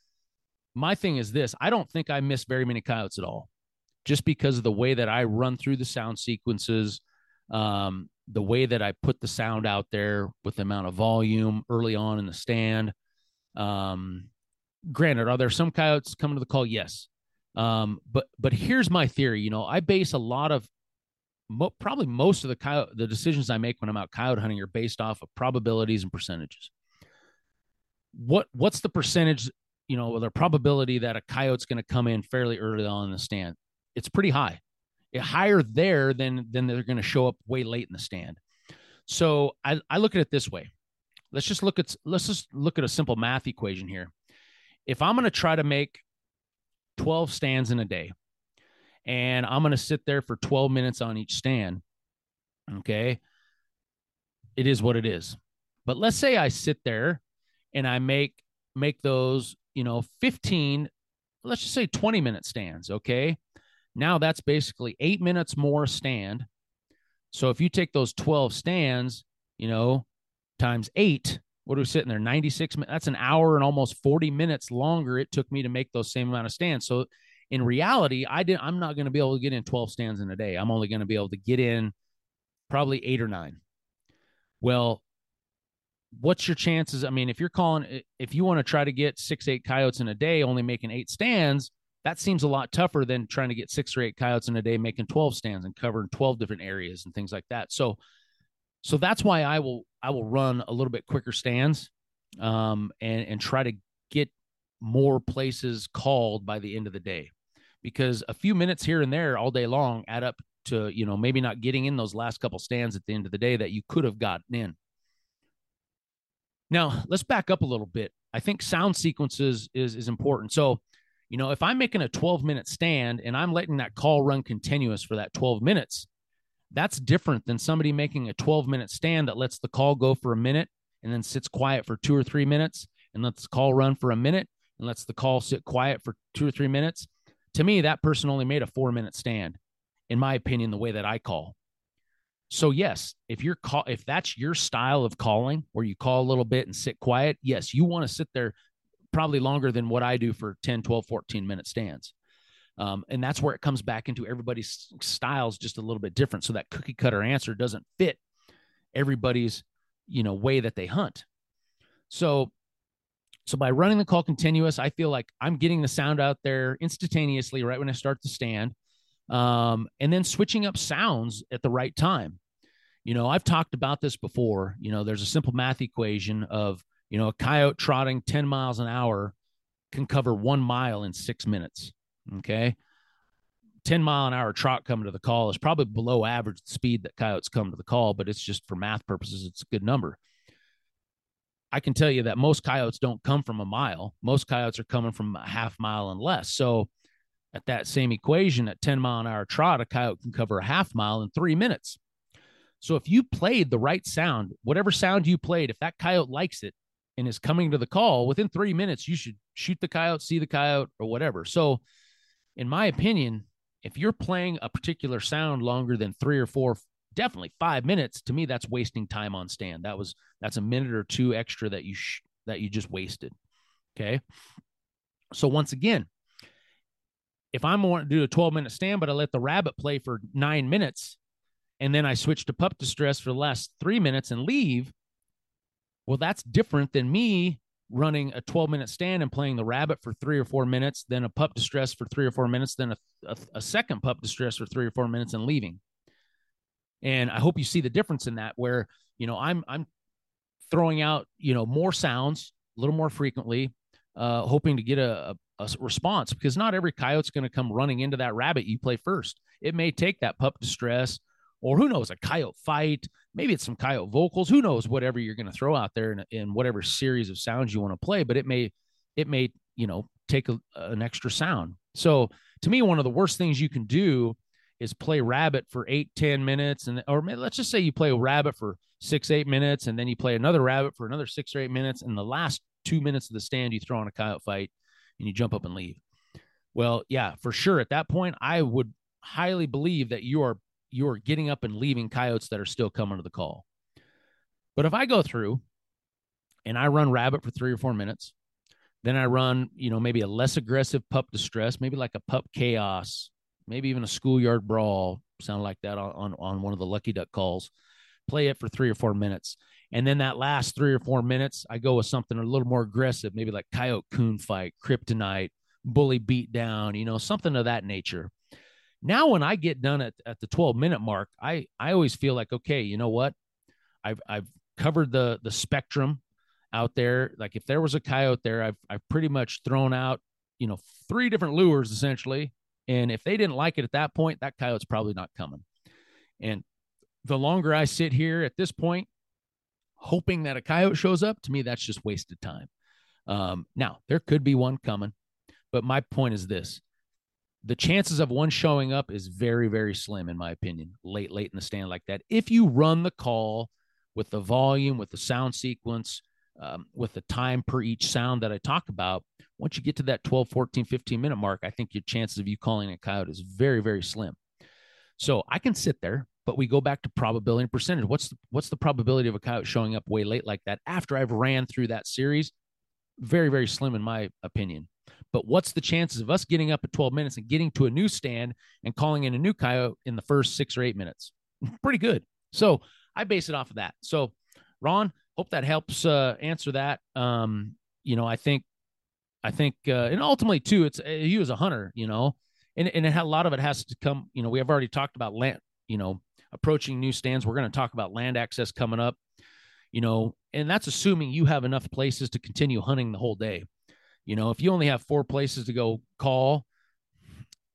my thing is this I don't think I miss very many coyotes at all, just because of the way that I run through the sound sequences, um, the way that I put the sound out there with the amount of volume early on in the stand. Um, granted, are there some coyotes coming to the call? Yes. Um, but but here's my theory. You know, I base a lot of mo- probably most of the coyote, the decisions I make when I'm out coyote hunting are based off of probabilities and percentages. What what's the percentage, you know, the probability that a coyote's going to come in fairly early on in the stand? It's pretty high. Higher there than than they're going to show up way late in the stand. So I, I look at it this way. Let's just look at let's just look at a simple math equation here. If I'm going to try to make 12 stands in a day, and I'm going to sit there for 12 minutes on each stand. Okay. It is what it is. But let's say I sit there and I make make those, you know, 15, let's just say 20 minute stands, okay? Now that's basically 8 minutes more stand. So if you take those 12 stands, you know, times 8, what are we sitting there 96 minutes that's an hour and almost 40 minutes longer it took me to make those same amount of stands so in reality, I didn't. I'm not going to be able to get in 12 stands in a day. I'm only going to be able to get in probably eight or nine. Well, what's your chances? I mean, if you're calling, if you want to try to get six, eight coyotes in a day, only making eight stands, that seems a lot tougher than trying to get six or eight coyotes in a day, making 12 stands and covering 12 different areas and things like that. So, so that's why I will, I will run a little bit quicker stands, um, and, and try to get more places called by the end of the day. Because a few minutes here and there all day long add up to you know maybe not getting in those last couple stands at the end of the day that you could have gotten in. Now let's back up a little bit. I think sound sequences is is important. So you know if i'm making a 12 minute stand and i'm letting that call run continuous for that 12 minutes that's different than somebody making a 12 minute stand that lets the call go for a minute and then sits quiet for two or three minutes and lets the call run for a minute and lets the call sit quiet for two or three minutes, to me, that person only made a four minute stand, in my opinion, the way that I call. So yes, if you're call if that's your style of calling where you call a little bit and sit quiet, yes, you want to sit there probably longer than what I do for 10, 12, 14 minute stands. Um, and that's where it comes back into everybody's styles just a little bit different. So that cookie cutter answer doesn't fit everybody's, you know, way that they hunt. So so by running the call continuous, I feel like I'm getting the sound out there instantaneously right when I start to stand, um, and then switching up sounds at the right time. You know, I've talked about this before. You know, there's a simple math equation of you know a coyote trotting 10 miles an hour can cover one mile in six minutes. Okay. 10 mile an hour trot coming to the call is probably below average speed that coyotes come to the call, but it's just for math purposes, it's a good number. I can tell you that most coyotes don't come from a mile. Most coyotes are coming from a half mile and less. So at that same equation, at 10 mile an hour trot, a coyote can cover a half mile in three minutes. So if you played the right sound, whatever sound you played, if that coyote likes it and is coming to the call within three minutes, you should shoot the coyote, see the coyote, or whatever. So, in my opinion, if you're playing a particular sound longer than three or four, definitely five minutes, to me, that's wasting time on stand. That was that's a minute or two extra that you sh- that you just wasted. Okay. So once again, if I'm wanting to do a 12 minute stand, but I let the rabbit play for nine minutes, and then I switch to pup distress for the last three minutes and leave, well, that's different than me running a 12 minute stand and playing the rabbit for three or four minutes, then a pup distress for three or four minutes, then a, a, a, second pup distress for three or four minutes and leaving. And I hope you see the difference in that where, you know, I'm, I'm throwing out, you know, more sounds a little more frequently, uh, hoping to get a, a, a response because not every coyote's going to come running into that rabbit you play first. It may take that pup distress or who knows, a coyote fight. Maybe it's some coyote vocals. Who knows, whatever you're going to throw out there in, in whatever series of sounds you want to play. But it may, it may, you know, take a, an extra sound. So to me, one of the worst things you can do is play rabbit for eight, ten minutes, and or let's just say you play a rabbit for six, eight minutes, and then you play another rabbit for another six or eight minutes, and the last two minutes of the stand you throw on a coyote fight, and you jump up and leave. Well, yeah, for sure. At that point, I would highly believe that you are you're getting up and leaving coyotes that are still coming to the call. But if I go through and I run rabbit for three or four minutes, then I run, you know, maybe a less aggressive pup distress, maybe like a pup chaos, maybe even a schoolyard brawl, sound like that on, on, on one of the lucky duck calls. Play it for three or four minutes. And then that last three or four minutes, I go with something a little more aggressive, maybe like coyote coon fight, kryptonite, bully beat down, you know, something of that nature. Now, when I get done at, at the 12 minute mark, I, I always feel like, okay, you know what? I've, I've covered the, the spectrum out there. Like if there was a coyote there, I've, I've pretty much thrown out, you know, three different lures essentially. And if they didn't like it at that point, that coyote's probably not coming. And the longer I sit here at this point, hoping that a coyote shows up, to me, that's just wasted time. Um, now, there could be one coming, but my point is this the chances of one showing up is very very slim in my opinion late late in the stand like that. If you run the call with the volume with the sound sequence um, with the time per each sound that i talk about once you get to that 12 14 15 minute mark i think your chances of you calling a coyote is very very slim. So i can sit there but we go back to probability and percentage. What's the, what's the probability of a coyote showing up way late like that after i've ran through that series? Very very slim in my opinion but what's the chances of us getting up at 12 minutes and getting to a new stand and calling in a new coyote in the first six or eight minutes? Pretty good. So I base it off of that. So, Ron, hope that helps uh, answer that. Um, you know, I think, I think, uh, and ultimately too, it's uh, you as a hunter, you know, and and had, a lot of it has to come. You know, we have already talked about land. You know, approaching new stands. We're going to talk about land access coming up. You know, and that's assuming you have enough places to continue hunting the whole day. You know, if you only have four places to go call,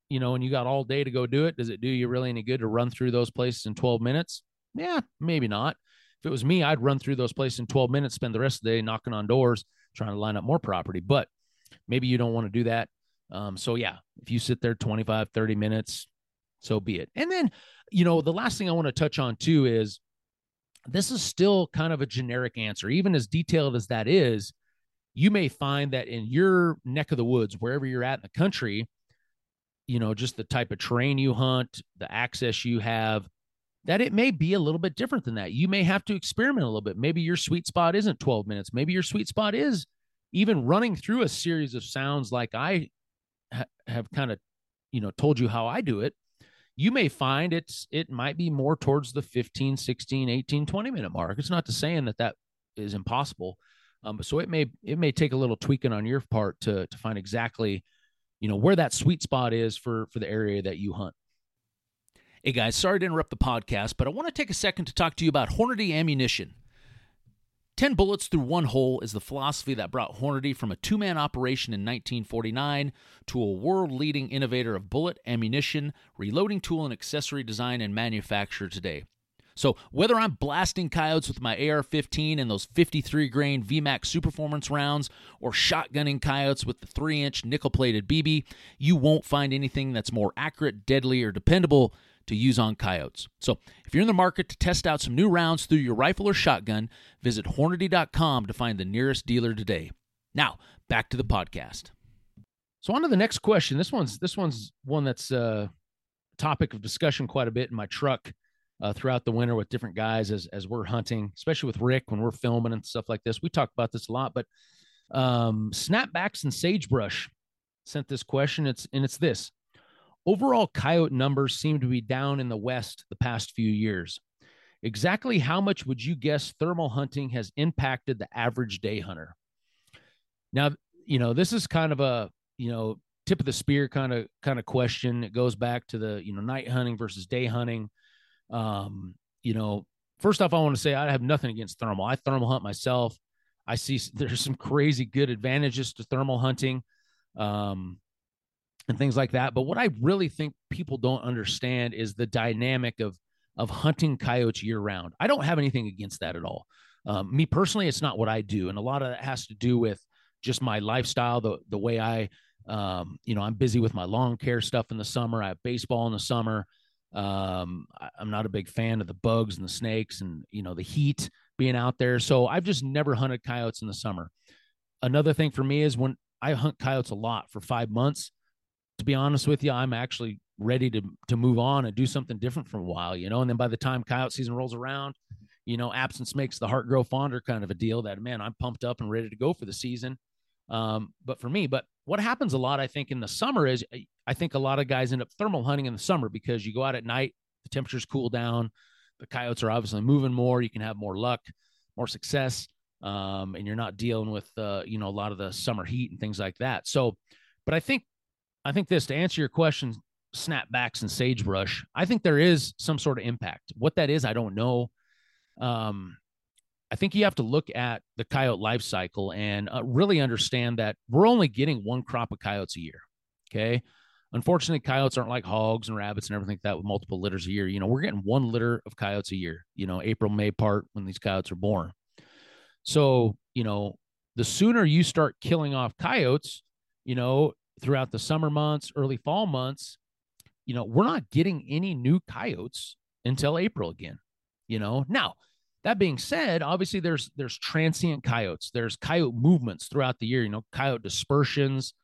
you know, and you got all day to go do it, does it do you really any good to run through those places in 12 minutes? Yeah, maybe not. If it was me, I'd run through those places in 12 minutes, spend the rest of the day knocking on doors, trying to line up more property. But maybe you don't want to do that. Um, so yeah, if you sit there 25, 30 minutes, so be it. And then, you know, the last thing I want to touch on too is this is still kind of a generic answer, even as detailed as that is you may find that in your neck of the woods, wherever you're at in the country, you know, just the type of terrain you hunt, the access you have, that it may be a little bit different than that. You may have to experiment a little bit. Maybe your sweet spot isn't 12 minutes. Maybe your sweet spot is even running through a series of sounds like I ha- have kind of, you know, told you how I do it. You may find it's it might be more towards the 15, 16, 18, 20 minute mark. It's not to saying that that is impossible um, so it may it may take a little tweaking on your part to to find exactly, you know, where that sweet spot is for for the area that you hunt. Hey guys, sorry to interrupt the podcast, but I want to take a second to talk to you about Hornady ammunition. 10 bullets through one hole is the philosophy that brought Hornady from a two man operation in 1949 to a world leading innovator of bullet, ammunition, reloading tool, and accessory design and manufacture today. So, whether I'm blasting coyotes with my AR 15 and those 53 grain VMAX Superformance rounds, or shotgunning coyotes with the 3 inch nickel plated BB, you won't find anything that's more accurate, deadly, or dependable to use on coyotes. So, if you're in the market to test out some new rounds through your rifle or shotgun, visit Hornady.com to find the nearest dealer today. Now, back to the podcast. So on to the next question. This one's this one's one that's a uh, topic of discussion quite a bit in my truck uh, throughout the winter with different guys as as we're hunting, especially with Rick when we're filming and stuff like this. We talk about this a lot, but um, snapbacks and sagebrush sent this question. It's and it's this: Overall, coyote numbers seem to be down in the West the past few years. Exactly how much would you guess thermal hunting has impacted the average day hunter? Now, you know, this is kind of a, you know, tip of the spear kind of kind of question. It goes back to the, you know, night hunting versus day hunting. Um, you know, first off, I want to say I have nothing against thermal. I thermal hunt myself. I see there's some crazy good advantages to thermal hunting. Um, and things like that. But what I really think people don't understand is the dynamic of of hunting coyotes year round. I don't have anything against that at all. Um, me personally, it's not what I do, and a lot of that has to do with just my lifestyle, the the way I, um, you know, I'm busy with my lawn care stuff in the summer. I have baseball in the summer. Um, I'm not a big fan of the bugs and the snakes and you know the heat being out there. So I've just never hunted coyotes in the summer. Another thing for me is when I hunt coyotes a lot for five months to be honest with you, I'm actually ready to to move on and do something different for a while, you know. And then by the time coyote season rolls around, you know, absence makes the heart grow fonder kind of a deal. That man, I'm pumped up and ready to go for the season. Um, but for me, but what happens a lot, I think, in the summer is I think a lot of guys end up thermal hunting in the summer because you go out at night, the temperatures cool down, the coyotes are obviously moving more, you can have more luck, more success, um, and you're not dealing with uh, you know a lot of the summer heat and things like that. So, but I think I think this to answer your question, snapbacks and sagebrush. I think there is some sort of impact. What that is, I don't know. Um, I think you have to look at the coyote life cycle and uh, really understand that we're only getting one crop of coyotes a year. Okay. Unfortunately, coyotes aren't like hogs and rabbits and everything like that with multiple litters a year. You know, we're getting one litter of coyotes a year, you know, April, May part when these coyotes are born. So, you know, the sooner you start killing off coyotes, you know, throughout the summer months, early fall months, you know, we're not getting any new coyotes until April again. You know, now that being said, obviously there's there's transient coyotes, there's coyote movements throughout the year, you know, coyote dispersions,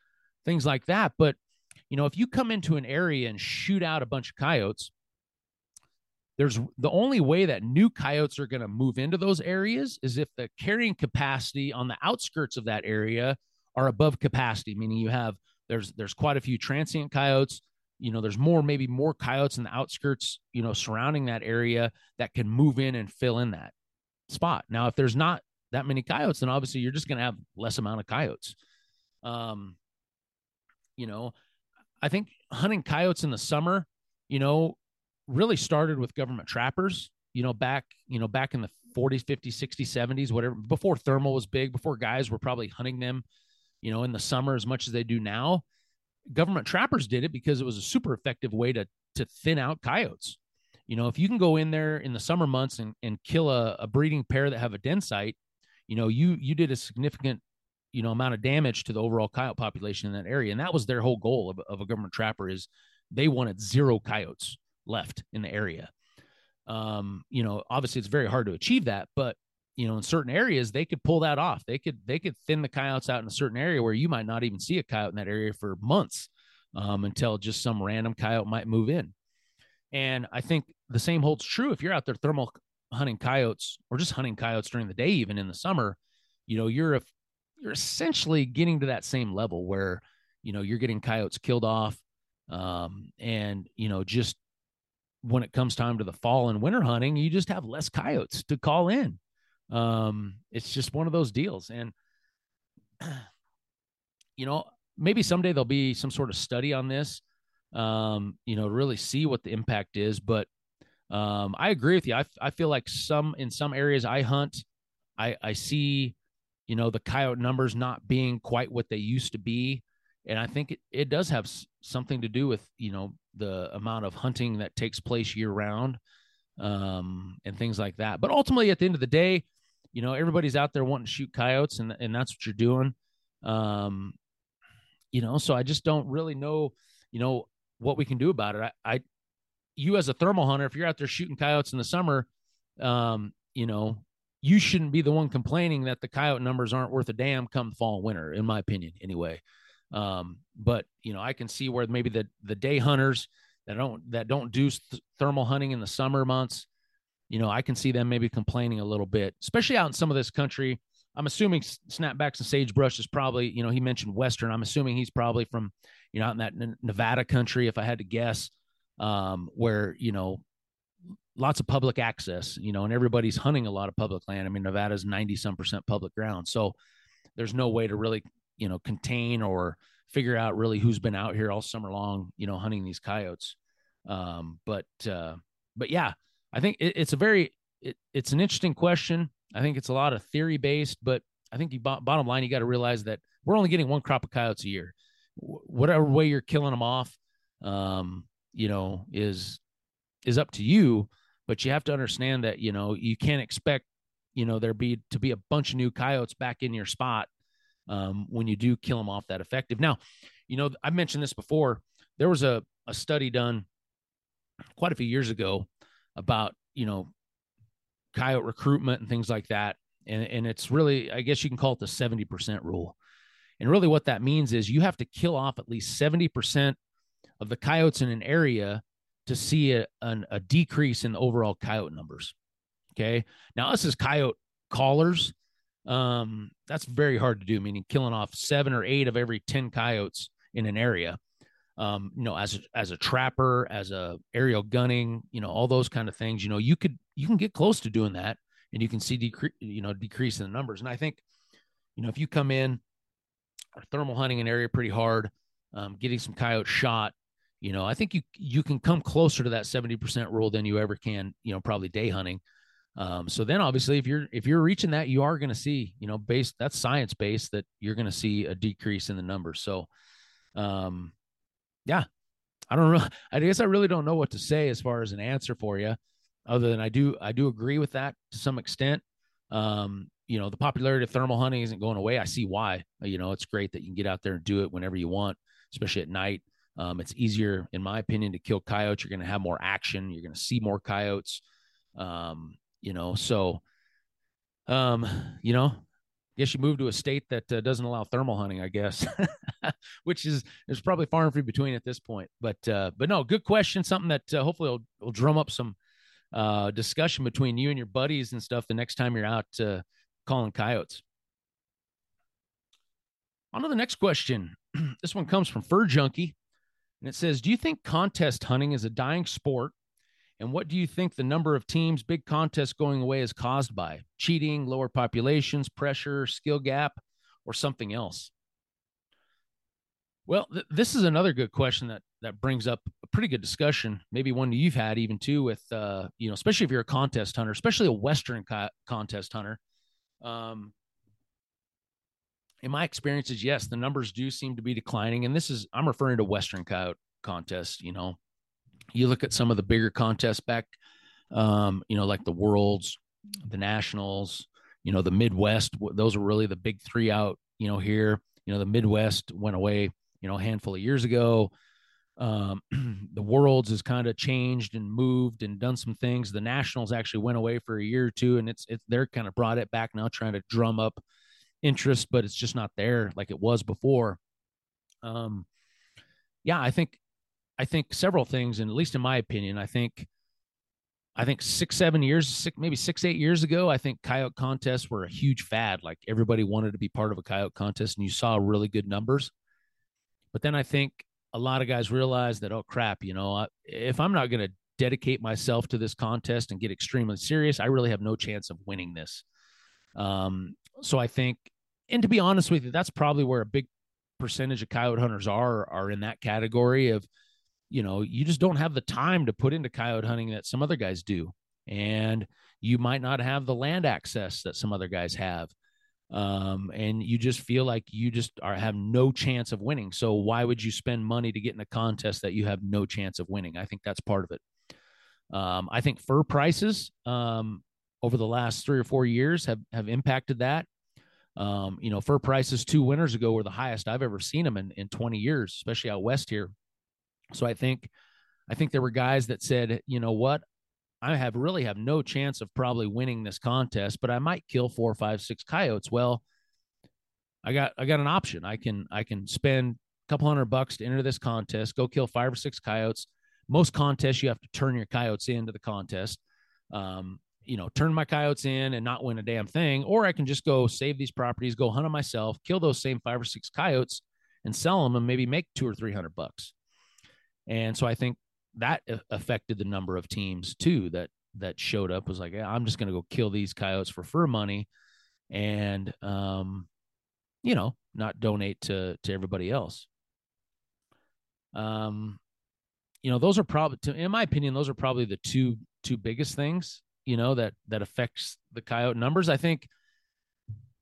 things like that. But you know, if you come into an area and shoot out a bunch of coyotes, there's the only way that new coyotes are going to move into those areas is if the carrying capacity on the outskirts of that area are above capacity, meaning you have there's there's quite a few transient coyotes. You know, there's more maybe more coyotes in the outskirts, you know, surrounding that area that can move in and fill in that spot. Now, if there's not that many coyotes, then obviously you're just going to have less amount of coyotes. Um, you know, I think hunting coyotes in the summer, you know, really started with government trappers, you know, back, you know, back in the 40s, 50s, 60s, 70s, whatever, before thermal was big, before guys were probably hunting them you know, in the summer as much as they do now. Government trappers did it because it was a super effective way to to thin out coyotes. You know, if you can go in there in the summer months and, and kill a, a breeding pair that have a den site, you know, you you did a significant, you know, amount of damage to the overall coyote population in that area. And that was their whole goal of, of a government trapper is they wanted zero coyotes left in the area. Um, you know, obviously it's very hard to achieve that, but you know in certain areas they could pull that off. They could they could thin the coyotes out in a certain area where you might not even see a coyote in that area for months um, until just some random coyote might move in. And i think the same holds true if you're out there thermal hunting coyotes or just hunting coyotes during the day even in the summer you know you're a, you're essentially getting to that same level where you know you're getting coyotes killed off um, and you know just when it comes time to the fall and winter hunting you just have less coyotes to call in um, it's just one of those deals. And, you know, maybe someday there'll be some sort of study on this, um, you know, really see what the impact is. But um, I agree with you. I, I feel like some in some areas I hunt, I I see, you know, the coyote numbers not being quite what they used to be, and I think it, it does have something to do with you know the amount of hunting that takes place year round, um, and things like that. But ultimately, at the end of the day, you know, everybody's out there wanting to shoot coyotes, and and that's what you're doing. Um, you know, so I just don't really know, you know, what we can do about it. I, I you as a thermal hunter, if you're out there shooting coyotes in the summer, um, you know, you shouldn't be the one complaining that the coyote numbers aren't worth a damn come fall and winter, in my opinion, anyway. Um, but you know, I can see where maybe the the day hunters that don't that don't do th- thermal hunting in the summer months, you know, I can see them maybe complaining a little bit, especially out in some of this country. I'm assuming snapbacks and sagebrush is probably, you know, he mentioned Western. I'm assuming he's probably from, you know, out in that Nevada country, if I had to guess um, where you know lots of public access, you know, and everybody's hunting a lot of public land. I mean, Nevada's 90 some percent public ground. So there's no way to really, you know, contain or figure out really who's been out here all summer long, you know, hunting these coyotes. Um, but, uh, but yeah, I think it, it's a very, it, it's an interesting question. I think it's a lot of theory based, but I think you bottom line, you got to realize that we're only getting one crop of coyotes a year. whatever way you're killing them off, um, you know, is is up to you. But you have to understand that you know you can't expect you know there be to be a bunch of new coyotes back in your spot um, when you do kill them off that effective. Now, you know, I mentioned this before. There was a a study done quite a few years ago about you know coyote recruitment and things like that and, and it's really i guess you can call it the 70% rule and really what that means is you have to kill off at least 70% of the coyotes in an area to see a, an, a decrease in the overall coyote numbers. Okay. Now, us as coyote callers, um, that's very hard to do, meaning killing off seven or eight of every 10 coyotes in an area. Um, you know, as a, as a trapper, as a aerial gunning, you know, all those kind of things, you know, you could, you can get close to doing that and you can see decrease, you know, decrease in the numbers. And I think, you know, if you come in thermal hunting an area pretty hard, um, getting some coyote shot, you know, I think you you can come closer to that 70% rule than you ever can, you know, probably day hunting. Um, so then obviously if you're if you're reaching that, you are going to see, you know, based that's science based that you're going to see a decrease in the numbers. So um yeah, I don't know. I guess I really don't know what to say as far as an answer for you, other than I do I do agree with that to some extent. Um, you know, the popularity of thermal hunting isn't going away. I see why. You know, it's great that you can get out there and do it whenever you want, especially at night. Um, it's easier, in my opinion, to kill coyotes. You're going to have more action. You're going to see more coyotes. Um, you know, so, um, you know, guess you move to a state that uh, doesn't allow thermal hunting, I guess, which is is probably far and few between at this point. But uh, but no, good question. Something that uh, hopefully will, will drum up some uh, discussion between you and your buddies and stuff the next time you're out uh, calling coyotes. On to the next question. this one comes from Fur Junkie. And it says, Do you think contest hunting is a dying sport? And what do you think the number of teams, big contests going away is caused by? Cheating, lower populations, pressure, skill gap, or something else? Well, th- this is another good question that that brings up a pretty good discussion, maybe one you've had even too with uh, you know, especially if you're a contest hunter, especially a western co- contest hunter. Um, in my experiences, yes, the numbers do seem to be declining. And this is, I'm referring to Western coyote contests. You know, you look at some of the bigger contests back, um, you know, like the Worlds, the Nationals, you know, the Midwest. Those were really the big three out, you know, here. You know, the Midwest went away, you know, a handful of years ago. Um, the Worlds has kind of changed and moved and done some things. The Nationals actually went away for a year or two, and it's it's they're kind of brought it back now, trying to drum up interest, but it's just not there like it was before. Um, yeah, I think, I think several things, and at least in my opinion, I think, I think six, seven years, six, maybe six, eight years ago, I think coyote contests were a huge fad. Like everybody wanted to be part of a coyote contest, and you saw really good numbers. But then I think a lot of guys realized that, oh crap, you know, if I'm not going to dedicate myself to this contest and get extremely serious, I really have no chance of winning this. Um, so I think, and to be honest with you, that's probably where a big percentage of coyote hunters are are in that category of, you know, you just don't have the time to put into coyote hunting that some other guys do. and you might not have the land access that some other guys have um, and you just feel like you just are have no chance of winning. So why would you spend money to get in a contest that you have no chance of winning? I think that's part of it. Um, I think fur prices um, over the last three or four years have have impacted that. Um, you know, fur prices two winters ago were the highest I've ever seen them in, in 20 years, especially out west here. So I think, I think there were guys that said, you know what, I have really have no chance of probably winning this contest, but I might kill four, five, six coyotes. Well, I got I got an option. I can I can spend a couple hundred bucks to enter this contest, go kill five or six coyotes. Most contests you have to turn your coyotes into the contest. Um, you know, turn my coyotes in and not win a damn thing, or I can just go save these properties, go hunt them myself, kill those same five or six coyotes, and sell them, and maybe make two or three hundred bucks. And so I think that affected the number of teams too that that showed up was like yeah, i'm just going to go kill these coyotes for fur money and um you know not donate to to everybody else. Um you know those are probably in my opinion those are probably the two two biggest things you know that that affects the coyote numbers. I think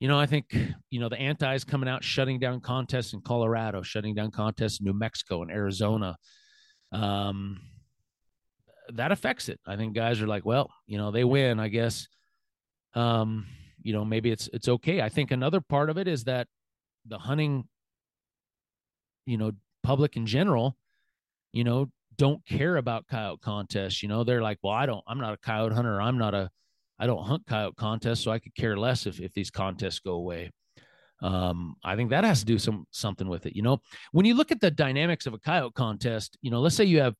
you know i think you know the antis coming out shutting down contests in colorado shutting down contests in new mexico and arizona um, that affects it. I think guys are like, well, you know, they win, I guess. Um, you know, maybe it's it's okay. I think another part of it is that the hunting, you know, public in general, you know, don't care about coyote contests. You know, they're like, well, I don't, I'm not a coyote hunter. I'm not a, I don't hunt coyote contests, so I could care less if if these contests go away. Um, I think that has to do some something with it. You know, when you look at the dynamics of a coyote contest, you know, let's say you have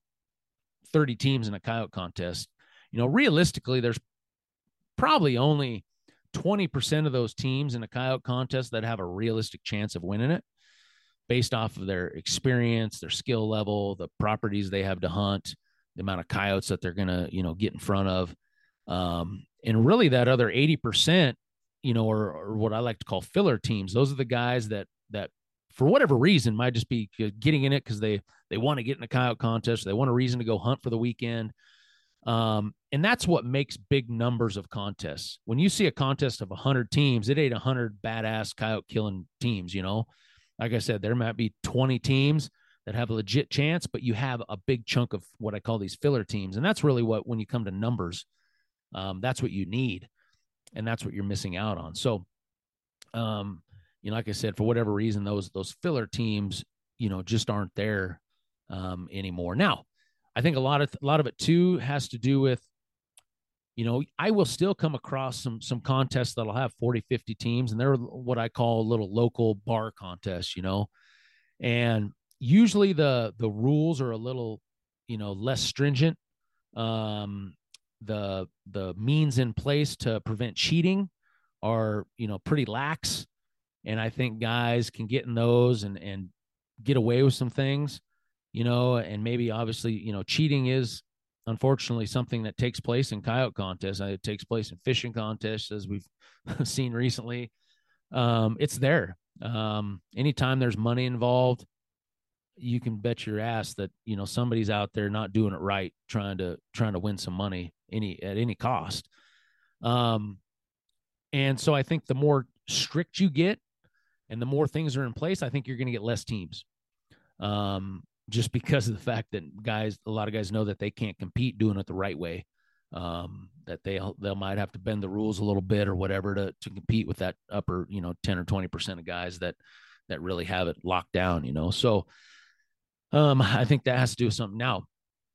30 teams in a coyote contest. You know, realistically, there's probably only 20% of those teams in a coyote contest that have a realistic chance of winning it based off of their experience, their skill level, the properties they have to hunt, the amount of coyotes that they're going to, you know, get in front of. Um, and really that other 80% you know, or, or what I like to call filler teams. Those are the guys that that for whatever reason might just be getting in it because they they want to get in a coyote contest. They want a reason to go hunt for the weekend. Um, and that's what makes big numbers of contests. When you see a contest of 100 teams, it ain't 100 badass coyote killing teams, you know. Like I said, there might be 20 teams that have a legit chance, but you have a big chunk of what I call these filler teams. And that's really what, when you come to numbers, um, that's what you need and that's what you're missing out on. So, um, you know, like I said, for whatever reason, those those filler teams, you know, just aren't there um, anymore. Now, I think a lot of a lot of it too has to do with, you know, I will still come across some some contests that'll have 40, 50 teams, and they're what I call little local bar contests, you know, and usually the the rules are a little, you know, less stringent. Um, the the means in place to prevent cheating are you know pretty lax. And i think guys can get in those and and get away with some things you know and maybe obviously you know cheating is unfortunately something that takes place in coyote contests. It takes place in fishing contests as we've seen recently. Um it's there. Um anytime there's money involved you can bet your ass that you know somebody's out there not doing it right trying to trying to win some money any at any cost. Um and so i think the more strict you get and the more things are in place i think you're going to get less teams. Um just because of the fact that guys a lot of guys know that they can't compete doing it the right way. Um that they they might have to bend the rules a little bit or whatever to to compete with that upper you know 10 or 20 percent of guys that that really have it locked down you know? So um, I think that has to do with something. Now,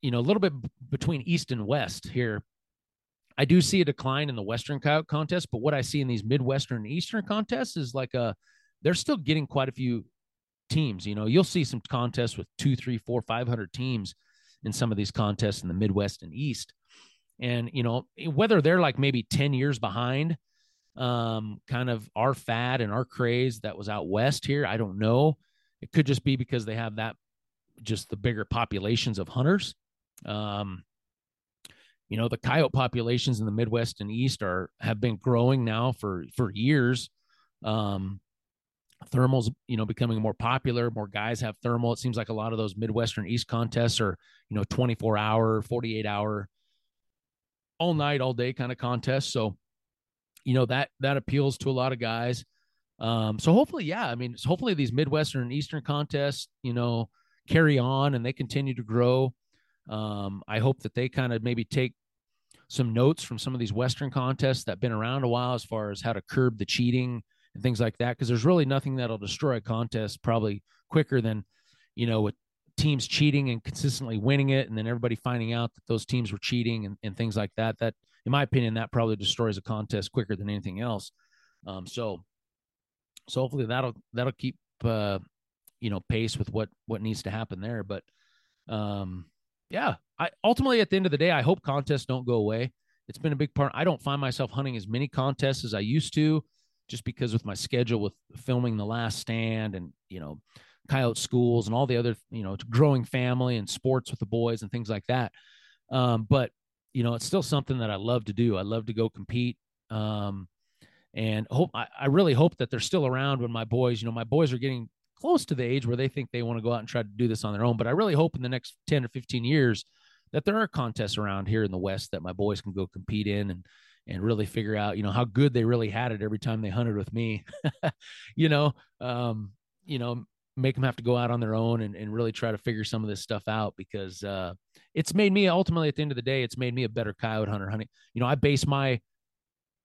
you know, a little bit between East and West here. I do see a decline in the Western coyote contest, but what I see in these Midwestern and Eastern contests is like a they're still getting quite a few teams. You know, you'll see some contests with two, three, four, five hundred teams in some of these contests in the Midwest and East. And, you know, whether they're like maybe 10 years behind, um, kind of our fad and our craze that was out west here, I don't know. It could just be because they have that just the bigger populations of hunters. Um, you know, the coyote populations in the Midwest and East are have been growing now for for years. Um, thermals, you know, becoming more popular. More guys have thermal. It seems like a lot of those Midwestern East contests are, you know, 24 hour, 48 hour all night, all day kind of contests. So, you know, that that appeals to a lot of guys. Um, so hopefully, yeah, I mean, hopefully these Midwestern and Eastern contests, you know, carry on and they continue to grow. Um, I hope that they kind of maybe take some notes from some of these Western contests that have been around a while as far as how to curb the cheating and things like that. Cause there's really nothing that'll destroy a contest probably quicker than, you know, with teams cheating and consistently winning it. And then everybody finding out that those teams were cheating and, and things like that. That, in my opinion, that probably destroys a contest quicker than anything else. Um, so, so hopefully that'll, that'll keep, uh, you know, pace with what, what needs to happen there. But, um, yeah, I ultimately at the end of the day, I hope contests don't go away. It's been a big part. I don't find myself hunting as many contests as I used to, just because with my schedule with filming the last stand and you know, coyote schools and all the other you know, growing family and sports with the boys and things like that. Um, but you know, it's still something that I love to do. I love to go compete. Um, and hope I, I really hope that they're still around when my boys, you know, my boys are getting close to the age where they think they want to go out and try to do this on their own. But I really hope in the next 10 or 15 years that there are contests around here in the West that my boys can go compete in and and really figure out, you know, how good they really had it every time they hunted with me. you know, um, you know, make them have to go out on their own and, and really try to figure some of this stuff out because uh, it's made me ultimately at the end of the day, it's made me a better coyote hunter hunting. You know, I base my,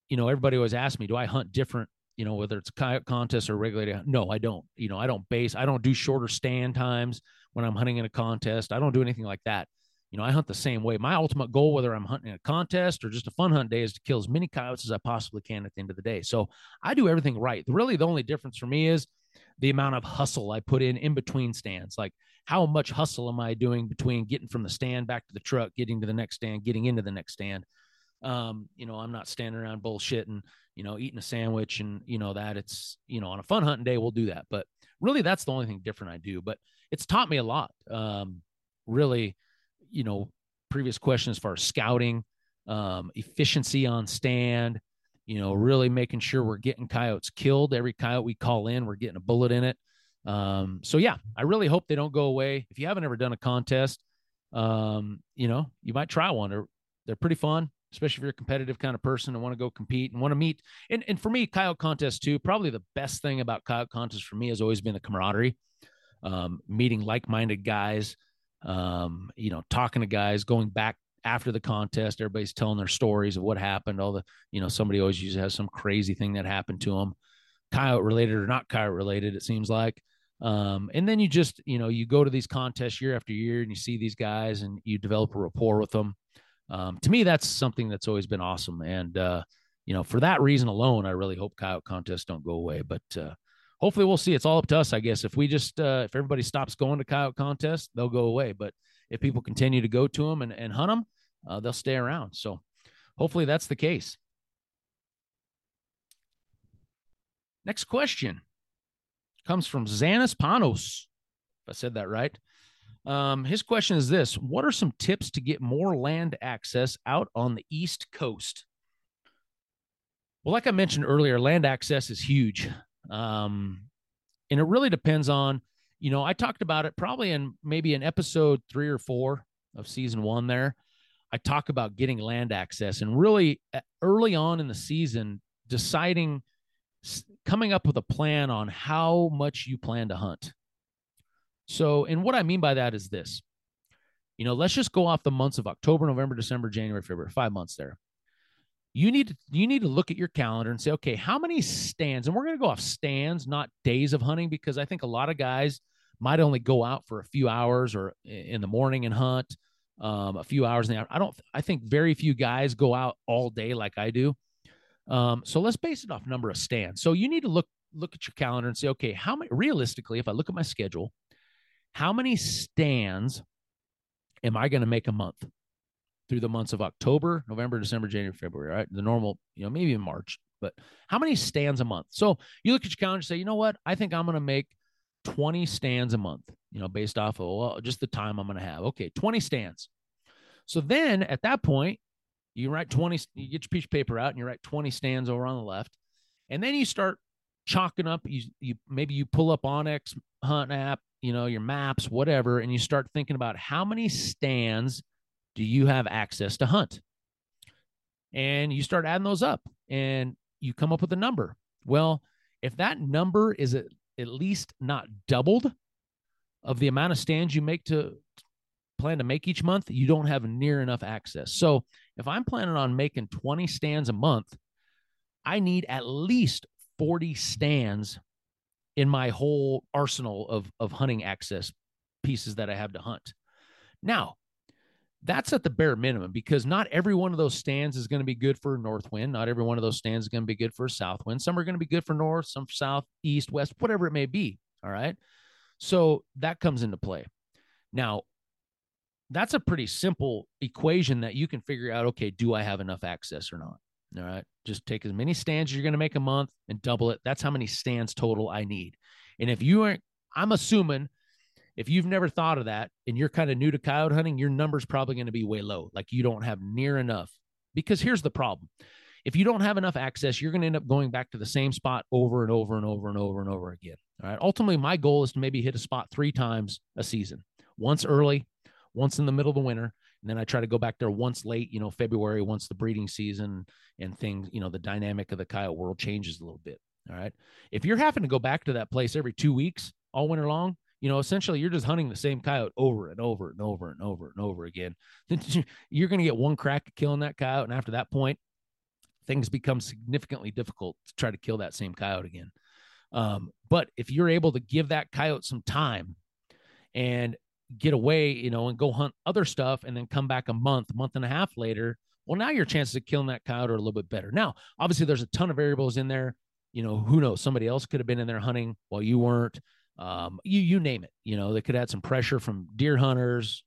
you know, everybody always asks me, do I hunt different you know, whether it's a coyote contest or regulated. No, I don't. You know, I don't base, I don't do shorter stand times when I'm hunting in a contest. I don't do anything like that. You know, I hunt the same way. My ultimate goal, whether I'm hunting a contest or just a fun hunt day, is to kill as many coyotes as I possibly can at the end of the day. So I do everything right. Really, the only difference for me is the amount of hustle I put in in between stands. Like, how much hustle am I doing between getting from the stand back to the truck, getting to the next stand, getting into the next stand? Um, you know, I'm not standing around bullshitting you know, eating a sandwich and, you know, that it's, you know, on a fun hunting day, we'll do that. But really, that's the only thing different I do. But it's taught me a lot. Um, really, you know, previous question as far as scouting, um, efficiency on stand, you know, really making sure we're getting coyotes killed. Every coyote we call in, we're getting a bullet in it. Um, so yeah, I really hope they don't go away. If you haven't ever done a contest, um, you know, you might try one. They're, they're pretty fun especially if you're a competitive kind of person and want to go compete and want to meet. And, and for me, coyote contest too, probably the best thing about coyote contest for me has always been the camaraderie, um, meeting like-minded guys, um, you know, talking to guys, going back after the contest, everybody's telling their stories of what happened. All the, you know, somebody always usually has some crazy thing that happened to them, coyote related or not coyote related, it seems like. Um, and then you just, you know, you go to these contests year after year and you see these guys and you develop a rapport with them um, to me, that's something that's always been awesome. And, uh, you know, for that reason alone, I really hope coyote contests don't go away. But uh, hopefully we'll see. It's all up to us, I guess. If we just, uh, if everybody stops going to coyote contests, they'll go away. But if people continue to go to them and, and hunt them, uh, they'll stay around. So hopefully that's the case. Next question comes from Xanis Panos. If I said that right. Um, his question is this What are some tips to get more land access out on the East Coast? Well, like I mentioned earlier, land access is huge. Um, and it really depends on, you know, I talked about it probably in maybe in episode three or four of season one there. I talk about getting land access and really uh, early on in the season, deciding, coming up with a plan on how much you plan to hunt. So, and what I mean by that is this you know, let's just go off the months of October, November, December, January, February, five months there. You need to you need to look at your calendar and say, okay, how many stands? And we're going to go off stands, not days of hunting, because I think a lot of guys might only go out for a few hours or in the morning and hunt um, a few hours in the I don't. I think very few guys go out all day like I do. Um, so let's base it off number of stands. So you need to look look at your calendar and say, okay, how many realistically, if I look at my schedule, how many stands am I going to make a month through the months of October, November, December, January, February, right? The normal, you know, maybe in March, but how many stands a month? So you look at your calendar and say, you know what? I think I'm going to make 20 stands a month, you know, based off of well, just the time I'm going to have. Okay, 20 stands. So then at that point, you write 20, you get your piece of paper out and you write 20 stands over on the left. And then you start chalking up, you, you maybe you pull up onX Hunt app, you know, your maps, whatever, and you start thinking about how many stands do you have access to hunt? and you start adding those up and you come up with a number. Well, if that number is at, at least not doubled of the amount of stands you make to plan to make each month, you don't have near enough access. So if I'm planning on making 20 stands a month, I need at least 40 stands in my whole arsenal of, of hunting access pieces that I have to hunt. Now, that's at the bare minimum because not every one of those stands is going to be good for north wind. Not every one of those stands is going to be good for south wind. Some are going to be good for north, some for south, east, west, whatever it may be. All right. So that comes into play. Now, that's a pretty simple equation that you can figure out okay, do I have enough access or not? All right. Just take as many stands you're going to make a month and double it. That's how many stands total I need. And if you aren't, I'm assuming if you've never thought of that and you're kind of new to coyote hunting, your number's probably going to be way low. Like you don't have near enough. Because here's the problem if you don't have enough access, you're going to end up going back to the same spot over and over and over and over and over again. All right. Ultimately, my goal is to maybe hit a spot three times a season once early, once in the middle of the winter. And then I try to go back there once late, you know, February, once the breeding season and things, you know, the dynamic of the coyote world changes a little bit. All right. If you're having to go back to that place every two weeks all winter long, you know, essentially you're just hunting the same coyote over and over and over and over and over again. you're going to get one crack at killing that coyote. And after that point, things become significantly difficult to try to kill that same coyote again. Um, but if you're able to give that coyote some time and get away, you know, and go hunt other stuff and then come back a month, month and a half later, well, now your chances of killing that coyote are a little bit better. Now, obviously, there's a ton of variables in there. You know, who knows? Somebody else could have been in there hunting while you weren't um, you you name it. You know, they could add some pressure from deer hunters,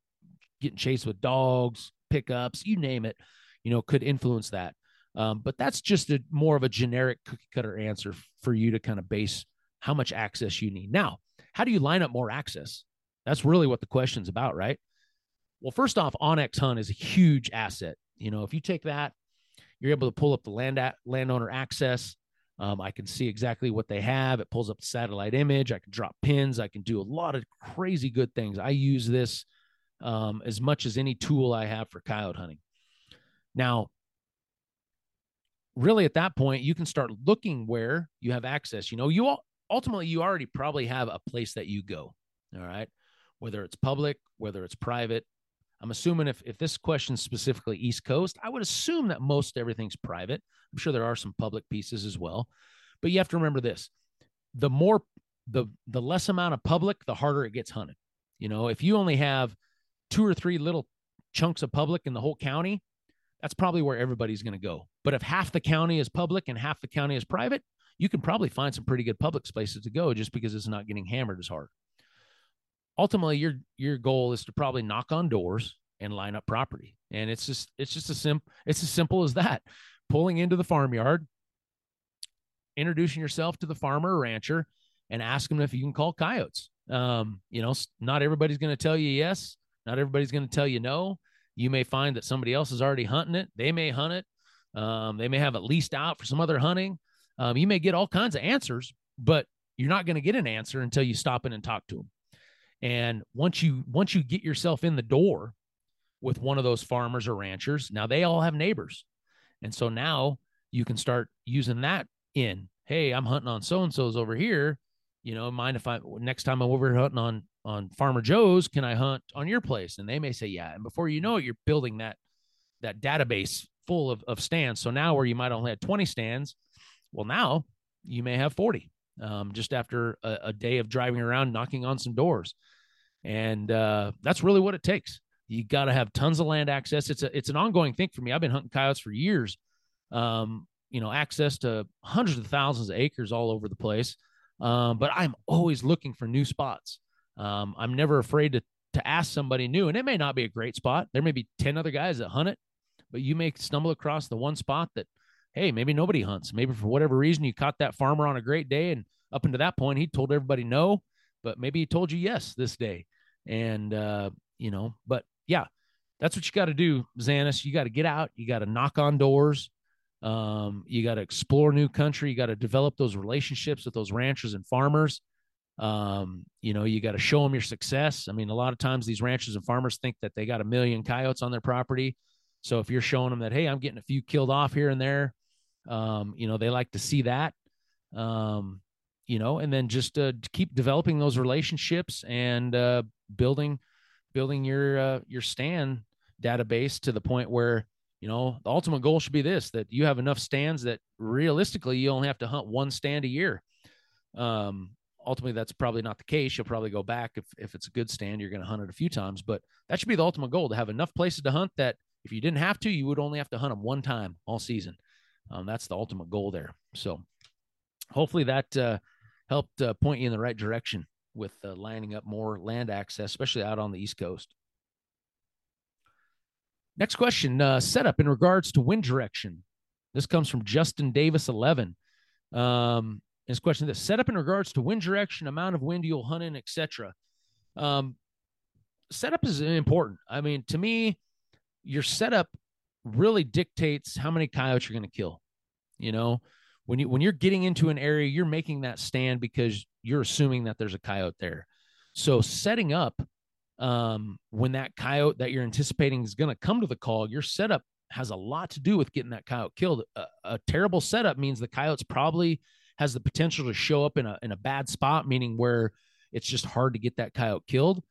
getting chased with dogs, pickups, you name it. You know, could influence that. Um, but that's just a more of a generic cookie cutter answer for you to kind of base how much access you need. Now, how do you line up more access? That's really what the question's about, right? Well, first off, onX Hunt is a huge asset. You know, if you take that, you're able to pull up the land at, landowner access. Um, I can see exactly what they have. It pulls up the satellite image. I can drop pins. I can do a lot of crazy good things. I use this um, as much as any tool I have for coyote hunting. Now, really at that point, you can start looking where you have access. You know, you all, ultimately you already probably have a place that you go. All right. Whether it's public, whether it's private. I'm assuming if, if this question specifically East Coast, I would assume that most everything's private. I'm sure there are some public pieces as well. But you have to remember this. The more the the less amount of public, the harder it gets hunted. You know, if you only have two or three little chunks of public in the whole county, that's probably where everybody's going to go. But if half the county is public and half the county is private, you can probably find some pretty good public spaces to go just because it's not getting hammered as hard. Ultimately, your your goal is to probably knock on doors and line up property. And it's just it's just a sim it's as simple as that pulling into the farmyard, introducing yourself to the farmer or rancher, and ask them if you can call coyotes. Um, you know, not everybody's going to tell you yes. Not everybody's going to tell you no. You may find that somebody else is already hunting it. They may hunt it. Um, they may have it leased out for some other hunting. Um, you may get all kinds of answers, but you're not going to get an answer until you stop in and talk to them. And once you once you get yourself in the door with one of those farmers or ranchers, now they all have neighbors. And so now you can start using that in, hey, I'm hunting on so and so's over here. You know, mind if I next time I'm over here hunting on on Farmer Joe's, can I hunt on your place? And they may say, yeah. And before you know it, you're building that that database full of, of stands. So now where you might only have 20 stands, well, now you may have 40 um, just after a, a, day of driving around, knocking on some doors. And uh, that's really what it takes. You got to have tons of land access. It's a it's an ongoing thing for me. I've been hunting coyotes for years. Um, you know, access to hundreds of thousands of acres all over the place. Um, but I'm always looking for new spots. Um, I'm never afraid to to ask somebody new, and it may not be a great spot. There may be ten other guys that hunt it, but you may stumble across the one spot that, hey, maybe nobody hunts. Maybe for whatever reason you caught that farmer on a great day, and up until that point he told everybody no, but maybe he told you yes this day, and uh, you know, but yeah, that's what you got to do, Xanis. You got to get out. You got to knock on doors. Um, you got to explore new country. You got to develop those relationships with those ranchers and farmers. Um, you know, you got to show them your success. I mean, a lot of times these ranchers and farmers think that they got a million coyotes on their property. So if you're showing them that, hey, I'm getting a few killed off here and there, um, you know, they like to see that. Um, you know, and then just uh, keep developing those relationships and uh, building building your uh, your stand database to the point where you know the ultimate goal should be this that you have enough stands that realistically you only have to hunt one stand a year um ultimately that's probably not the case you'll probably go back if, if it's a good stand you're going to hunt it a few times but that should be the ultimate goal to have enough places to hunt that if you didn't have to you would only have to hunt them one time all season um, that's the ultimate goal there so hopefully that uh, helped uh, point you in the right direction with uh, lining up more land access, especially out on the East Coast. Next question uh, setup in regards to wind direction. This comes from Justin Davis 11. Um, his question this setup in regards to wind direction, amount of wind you'll hunt in, etc. Um, setup is important. I mean, to me, your setup really dictates how many coyotes you're going to kill. You know, when you when you're getting into an area, you're making that stand because you're assuming that there's a coyote there. So setting up um, when that coyote that you're anticipating is going to come to the call, your setup has a lot to do with getting that coyote killed. A, a, terrible setup means the coyote's probably has the potential to show up in a in a bad spot, meaning where it's just hard to get that coyote killed.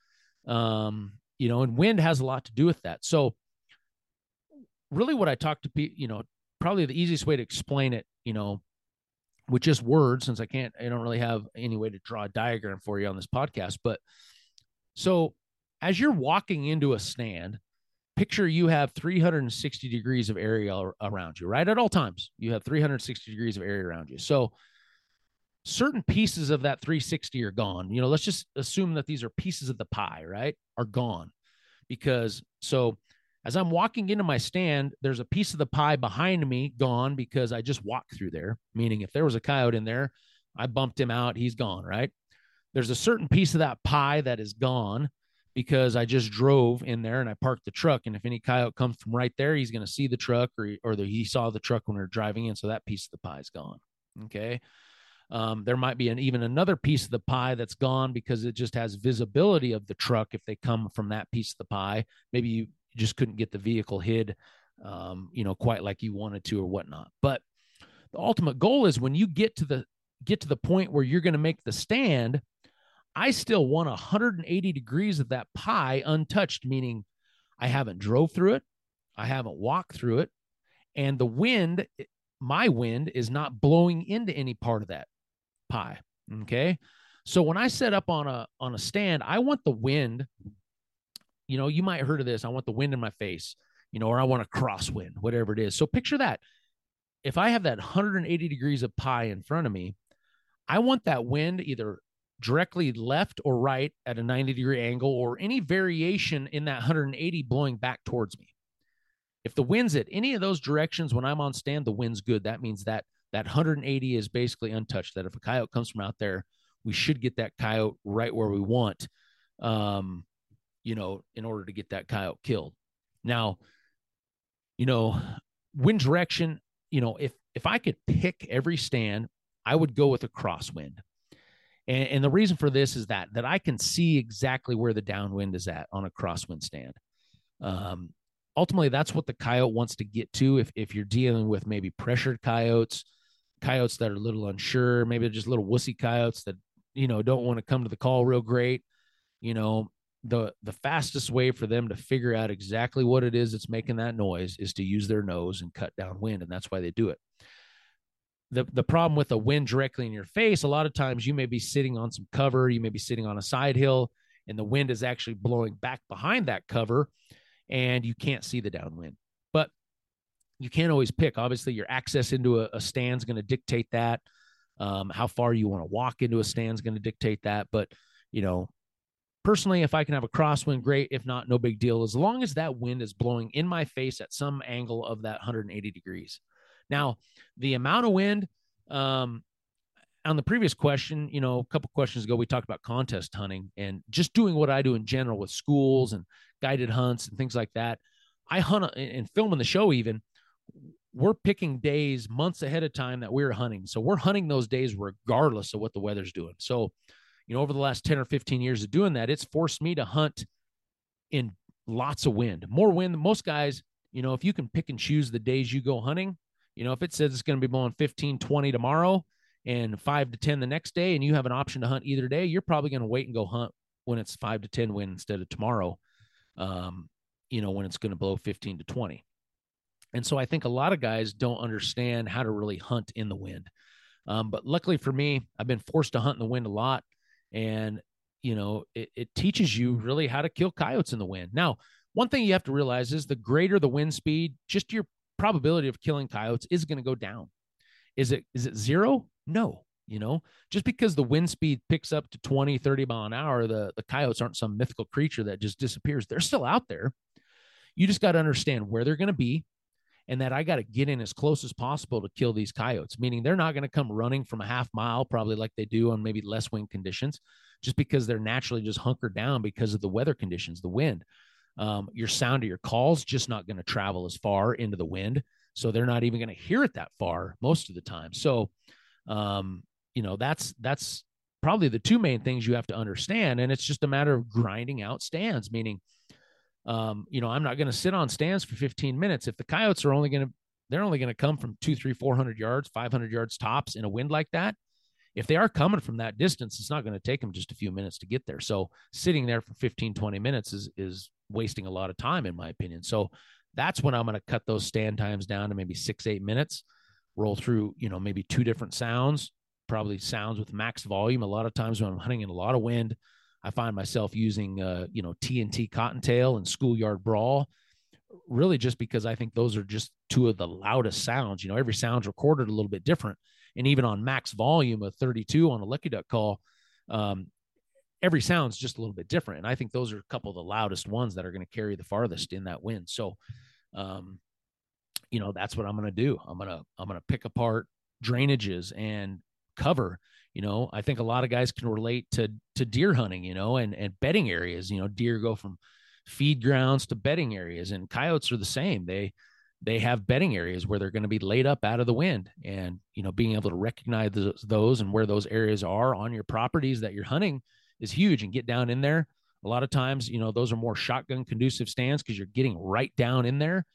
Um, you know, and wind has a lot to do with that. So, really, what I talk to people, you know, probably the easiest way to explain it, you know, with just words since I can't, I don't really have any way to draw a diagram for you on this podcast. But so as you're walking into a stand, picture you have 360 degrees of area around you, right? At all times, you have 360 degrees of area around you. So certain pieces of that 360 are gone. You know, let's just assume that these are pieces of the pie, right? Are gone because so as I'm walking into my stand, there's a piece of the pie behind me gone because I just walked through there. Meaning, if there was a coyote in there, I bumped him out, he's gone, right? There's a certain piece of that pie that is gone because I just drove in there and I parked the truck. And if any coyote comes from right there, he's going to see the truck or, or the, he saw the truck when we are driving in. So that piece of the pie is gone. Okay. Um, there might be an even another piece of the pie that's gone because it just has visibility of the truck if they come from that piece of the pie. Maybe you just couldn't get the vehicle hid, um, you know, quite like you wanted to or whatnot. But the ultimate goal is when you get to the get to the point where you're going to make the stand, I still want 180 degrees of that pie untouched, meaning I haven't drove through it, I haven't walked through it, and the wind, my wind, is not blowing into any part of that pie. Okay. So when I set up on a on a stand, I want the wind you know, you might have heard of this. I want the wind in my face, you know, or I want a crosswind, whatever it is. So picture that. If I have that 180 degrees of pie in front of me, I want that wind either directly left or right at a 90 degree angle or any variation in that 180 blowing back towards me. If the wind's at any of those directions when I'm on stand, the wind's good. That means that that 180 is basically untouched. That if a coyote comes from out there, we should get that coyote right where we want. Um, you know, in order to get that coyote killed. Now, you know, wind direction, you know, if if I could pick every stand, I would go with a crosswind. And, and the reason for this is that that I can see exactly where the downwind is at on a crosswind stand. Um, ultimately, that's what the coyote wants to get to. If if you're dealing with maybe pressured coyotes, coyotes that are a little unsure, maybe just little wussy coyotes that you know don't want to come to the call real great, you know, the the fastest way for them to figure out exactly what it is that's making that noise is to use their nose and cut down wind and that's why they do it. The the problem with a wind directly in your face a lot of times you may be sitting on some cover you may be sitting on a side hill and the wind is actually blowing back behind that cover and you can't see the downwind. But you can't always pick. Obviously your access into a, a stand is going to dictate that. Um, how far you want to walk into a stand is going to dictate that but you know personally, if I can have a crosswind, great. If not, no big deal. As long as that wind is blowing in my face at some angle of that 180 degrees. Now, the amount of wind, um, on the previous question, you know, a couple questions ago, we talked about contest hunting and just doing what I do in general with schools and guided hunts and things like that. I hunt and filming the show even. We're picking days months ahead of time that we're hunting. So we're hunting those days regardless of what the weather's doing. So you know, over the last 10 or 15 years of doing that, it's forced me to hunt in lots of wind, more wind than most guys. you know, if you can pick and choose the days you go hunting, you know, if it says it's going to be blowing 15, 20 tomorrow and five to 10 the next day, and you have an option to hunt either day, you're probably going to wait and go hunt when it's five to 10 wind instead of tomorrow, um, you know, when it's going to blow 15 to 20. And so I think a lot of guys don't understand how to really hunt in the wind. Um, but luckily for me, I've been forced to hunt in the wind a lot. And, you know, it, it teaches you mm-hmm. really how to kill coyotes in the wind. Now, one thing you have to realize is the greater the wind speed, just your probability of killing coyotes is going to go down. Is it is it zero? No. You know, just because the wind speed picks up to 20, 30 mile an hour, the, the coyotes aren't some mythical creature that just disappears. They're still out there. You just got to understand where they're going to be and that I got to get in as close as possible to kill these coyotes, meaning they're not going to come running from a half mile, probably like they do on maybe less wind conditions, just because they're naturally just hunkered down because of the weather conditions, the wind. Um, your sound of your calls just not going to travel as far into the wind, so they're not even going to hear it that far most of the time. So, um, you know, that's that's probably the two main things you have to understand, and it's just a matter of grinding out stands, meaning um, you know, I'm not going to sit on stands for 15 minutes. If the coyotes are only going to, they're only going to come from two, three, 400 yards, 500 yards tops in a wind like that. If they are coming from that distance, it's not going to take them just a few minutes to get there. So sitting there for 15, 20 minutes is, is wasting a lot of time, in my opinion. So that's when I'm going to cut those stand times down to maybe six, eight minutes, roll through, you know, maybe two different sounds, probably sounds with max volume. A lot of times when I'm hunting in a lot of wind, I find myself using, uh, you know, TNT Cottontail and Schoolyard Brawl, really just because I think those are just two of the loudest sounds. You know, every sound's recorded a little bit different, and even on max volume of 32 on a Lucky Duck call, um, every sound's just a little bit different. And I think those are a couple of the loudest ones that are going to carry the farthest in that wind. So, um, you know, that's what I'm going to do. I'm going to I'm going to pick apart drainages and cover you know i think a lot of guys can relate to to deer hunting you know and and bedding areas you know deer go from feed grounds to bedding areas and coyotes are the same. They they have bedding areas where they're going to be laid up out of the wind and you know being able to recognize those, those and where those areas are on your properties that you're hunting is huge and get down in there. A lot of times you know those are more shotgun conducive stands because you're getting right down in there.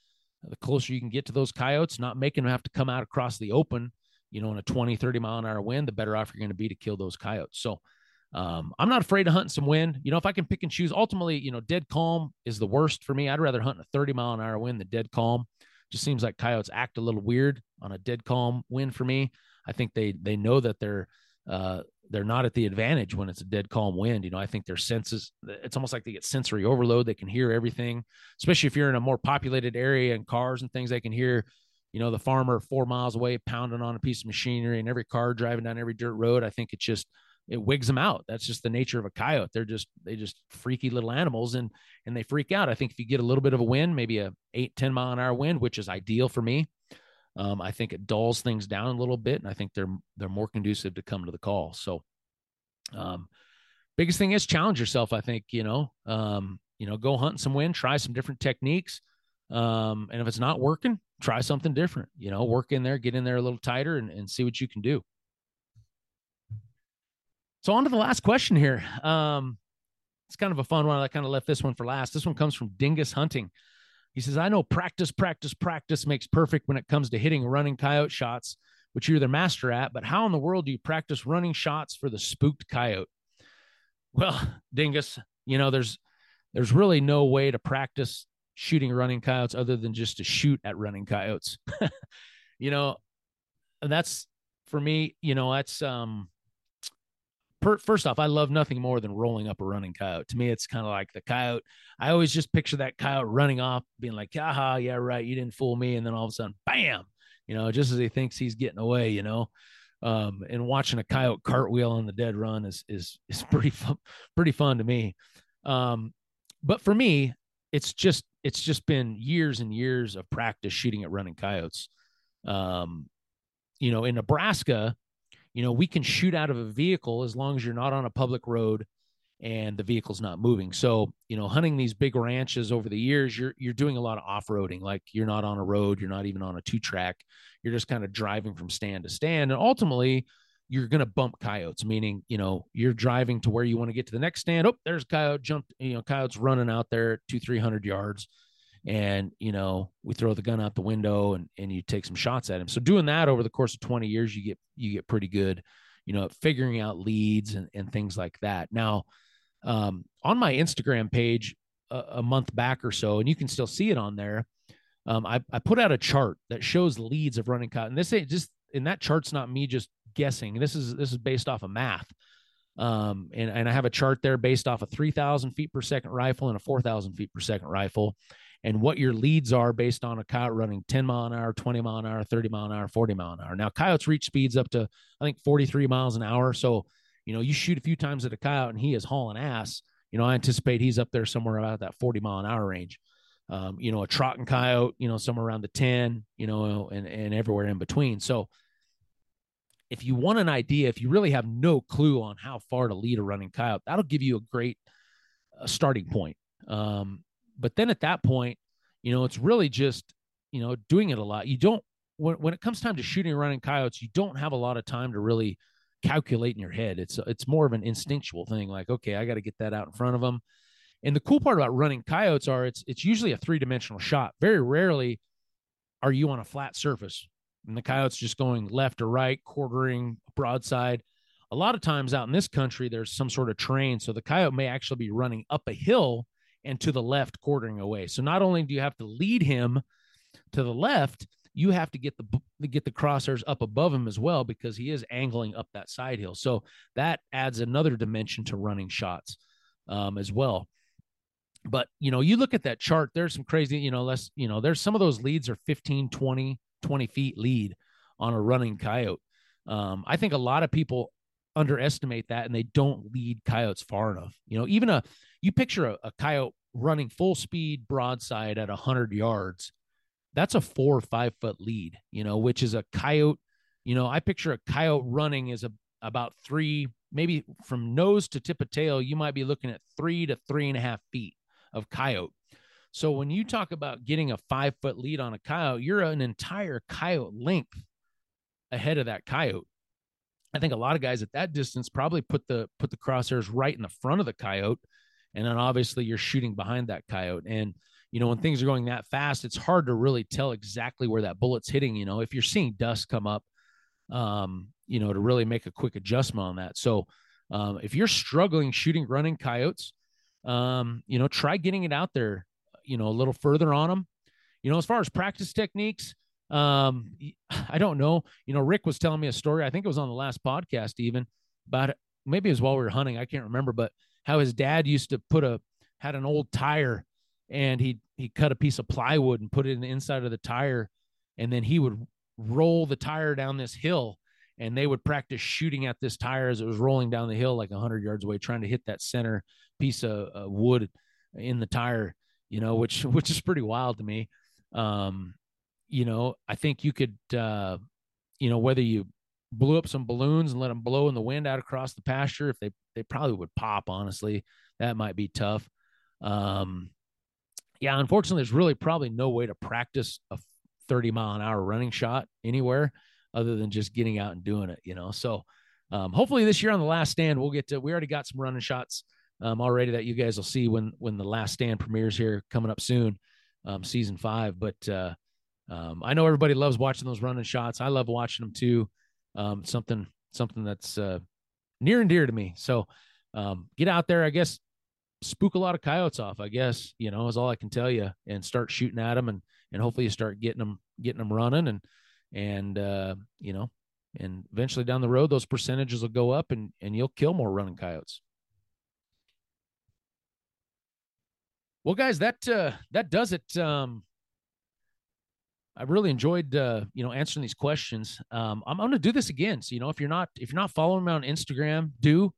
The closer you can get to those coyotes not making them have to come out across the open you know, in a 20, 30 mile an hour wind, the better off you're going to be to kill those coyotes. So um, I'm not afraid to hunt some wind. You know, if I can pick and choose, ultimately, you know, dead calm is the worst for me. I'd rather hunt a 30 mile an hour wind than dead calm. Just seems like coyotes act a little weird on a dead calm wind for me. I think they they know that they're uh, they're not at the advantage when it's a dead calm wind. You know, I think their senses, it's almost like they get sensory overload. They can hear everything, especially if you're in a more populated area and cars and things, they can hear you know, the farmer four miles away pounding on a piece of machinery and every car driving down every dirt road. I think it just it wigs them out. That's just the nature of a coyote. They're just they just freaky little animals and and they freak out. I think if you get a little bit of a wind, maybe a eight, 10 mile an hour wind, which is ideal for me. Um, I think it dulls things down a little bit, and I think they're they're more conducive to come to the call. So um biggest thing is challenge yourself. I think, you know, um, you know, go hunt some wind, try some different techniques. Um, and if it's not working, try something different, you know, work in there, get in there a little tighter and, and see what you can do. So on to the last question here. Um, it's kind of a fun one. I kind of left this one for last. This one comes from Dingus Hunting. He says, I know practice, practice, practice makes perfect when it comes to hitting running coyote shots, which you're the master at, but how in the world do you practice running shots for the spooked coyote? Well, Dingus, you know, there's there's really no way to practice shooting running coyotes other than just to shoot at running coyotes. you know, that's for me, you know, that's um per, first off, I love nothing more than rolling up a running coyote. To me, it's kind of like the coyote. I always just picture that coyote running off, being like, aha, yeah, right, you didn't fool me. And then all of a sudden, bam, you know, just as he thinks he's getting away, you know. Um, and watching a coyote cartwheel on the dead run is is is pretty fun, pretty fun to me. Um, but for me, it's just it's just been years and years of practice shooting at running coyotes. Um, you know, in Nebraska, you know, we can shoot out of a vehicle as long as you're not on a public road and the vehicle's not moving. So, you know, hunting these big ranches over the years, you're you're doing a lot of off-roading. Like you're not on a road, you're not even on a two-track. You're just kind of driving from stand to stand. And ultimately, you're going to bump coyotes, meaning, you know, you're driving to where you want to get to the next stand. Oh, there's a coyote jumped, you know, coyotes running out there two, 300 yards. and you know we throw the gun out the window and and you take some shots at him so doing that over the course of 20 years you get you get pretty good you know at figuring out leads and, and things like that now um, on my instagram page a, a, month back or so and you can still see it on there um, I, I put out a chart that shows leads of running cut and this ain't just and that chart's not me just guessing this is this is based off of math um, and, and I have a chart there based off a 3,000 feet per second rifle and a 4,000 feet per second rifle and what your leads are based on a coyote running 10 mile an hour, 20 mile an hour, 30 mile an hour, 40 mile an hour. Now, coyotes reach speeds up to, I think, 43 miles an hour. So, you know, you shoot a few times at a coyote and he is hauling ass. You know, I anticipate he's up there somewhere about that 40 mile an hour range. Um, you know, a trotting coyote, you know, somewhere around the 10, you know, and, and everywhere in between. So, if you want an idea, if you really have no clue on how far to lead a running coyote, that'll give you a great uh, starting point. Um, but then at that point, you know, it's really just, you know, doing it a lot. You don't, when, when it comes time to shooting running coyotes, you don't have a lot of time to really calculate in your head. It's, it's more of an instinctual thing. Like, okay, I got to get that out in front of them. And the cool part about running coyotes are it's, it's usually a three dimensional shot. Very rarely are you on a flat surface and the coyote's just going left or right, quartering broadside. A lot of times out in this country, there's some sort of train. So the coyote may actually be running up a hill and to the left quartering away. So not only do you have to lead him to the left, you have to get the get the crosshairs up above him as well because he is angling up that side hill. So that adds another dimension to running shots um, as well. But you know, you look at that chart, there's some crazy, you know, less, you know, there's some of those leads are 15, 20, 20 feet lead on a running coyote. Um, I think a lot of people underestimate that and they don't lead coyotes far enough. You know, even a you picture a, a coyote running full speed broadside at 100 yards that's a four or five foot lead you know which is a coyote you know i picture a coyote running is a, about three maybe from nose to tip of tail you might be looking at three to three and a half feet of coyote so when you talk about getting a five foot lead on a coyote you're an entire coyote length ahead of that coyote. I think a lot of guys at that distance probably put the put the crosshairs right in the front of the coyote and then obviously you're shooting behind that coyote. And you know when things are going that fast it's hard to really tell exactly where that bullet's hitting you know if you're seeing dust come up um you know to really make a quick adjustment on that. So um, if you're struggling shooting running coyotes um you know try getting it out there you know a little further on them you know as far as practice techniques um i don't know. You know rick was telling me a story i think it was on the last podcast even about maybe it was while we were hunting i can't remember but how his dad used to put a had an old tire and he he cut a piece of plywood and put it in the inside of the tire and then he would roll the tire down this hill and they would practice shooting at this tire as it was rolling down the hill like 100 yards away trying to hit that center piece of wood in the tire you know which which is pretty wild to me. Um you know i think you could uh you know whether you blew up some balloons and let them blow in the wind out across the pasture if they they probably would pop honestly. That might be tough. Um yeah unfortunately there's really probably no way to practice a 30 mile an hour running shot anywhere other than just getting out and doing it you know? So um, hopefully this year on the last stand we'll get to we already got some running shots um, already that you guys will see when when the last stand premieres here coming up soon um, season five but uh, um, i know everybody loves watching those running shots i love watching them too um, something something that's uh, near and dear to me. So um, get out there, I guess, spook a lot of coyotes off. I guess you know is all I can tell you, and start shooting at them, and and hopefully you start getting them getting them running, and and uh, you know, and eventually down the road those percentages will go up, and and you'll kill more running coyotes. Well, guys, that uh, that does it. Um, I really enjoyed uh, you know answering these questions. Um, I'm, I'm going to do this again. So you know if you're not if you're not following me on Instagram, do.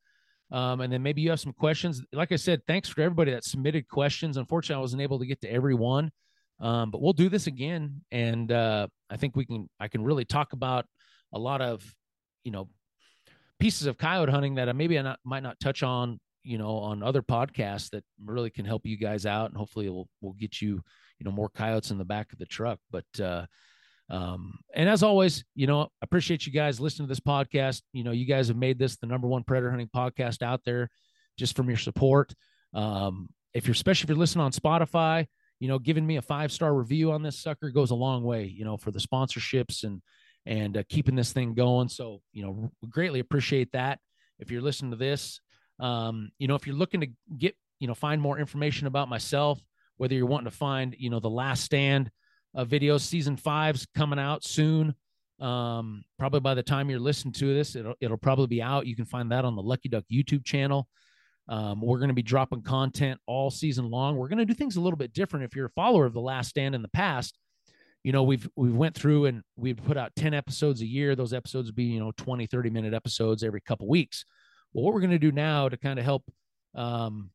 Um, and then maybe you have some questions. Like I said, thanks for everybody that submitted questions. Unfortunately, I wasn't able to get to everyone, um, but we'll do this again. And uh, I think we can. I can really talk about a lot of you know pieces of coyote hunting that I maybe I not, might not touch on you know on other podcasts that really can help you guys out, and hopefully we'll we'll get you you know more coyotes in the back of the truck but uh um and as always you know appreciate you guys listening to this podcast you know you guys have made this the number one predator hunting podcast out there just from your support um if you're especially if you're listening on spotify you know, giving me a five star review on this sucker goes a long way, you know, for the sponsorships and and uh, keeping this thing going. So, you know, greatly appreciate that. If you're listening to this, um, you know, if you're looking to get, you know, find more information about myself, whether you're wanting to find, you know, the last stand uh, videos, season five's coming out soon. Um, probably by the time you're listening to this, it'll, it'll probably be out. You can find that on the Lucky Duck YouTube channel. Um, we're going to be dropping content all season long. We're going to do things a little bit different. If you're a follower of The Last Stand in the past, you know we've we've went through and we've put out 10 episodes a year those episodes would be you know 20 30 minute episodes every couple weeks well what we're going to do now to kind of help um,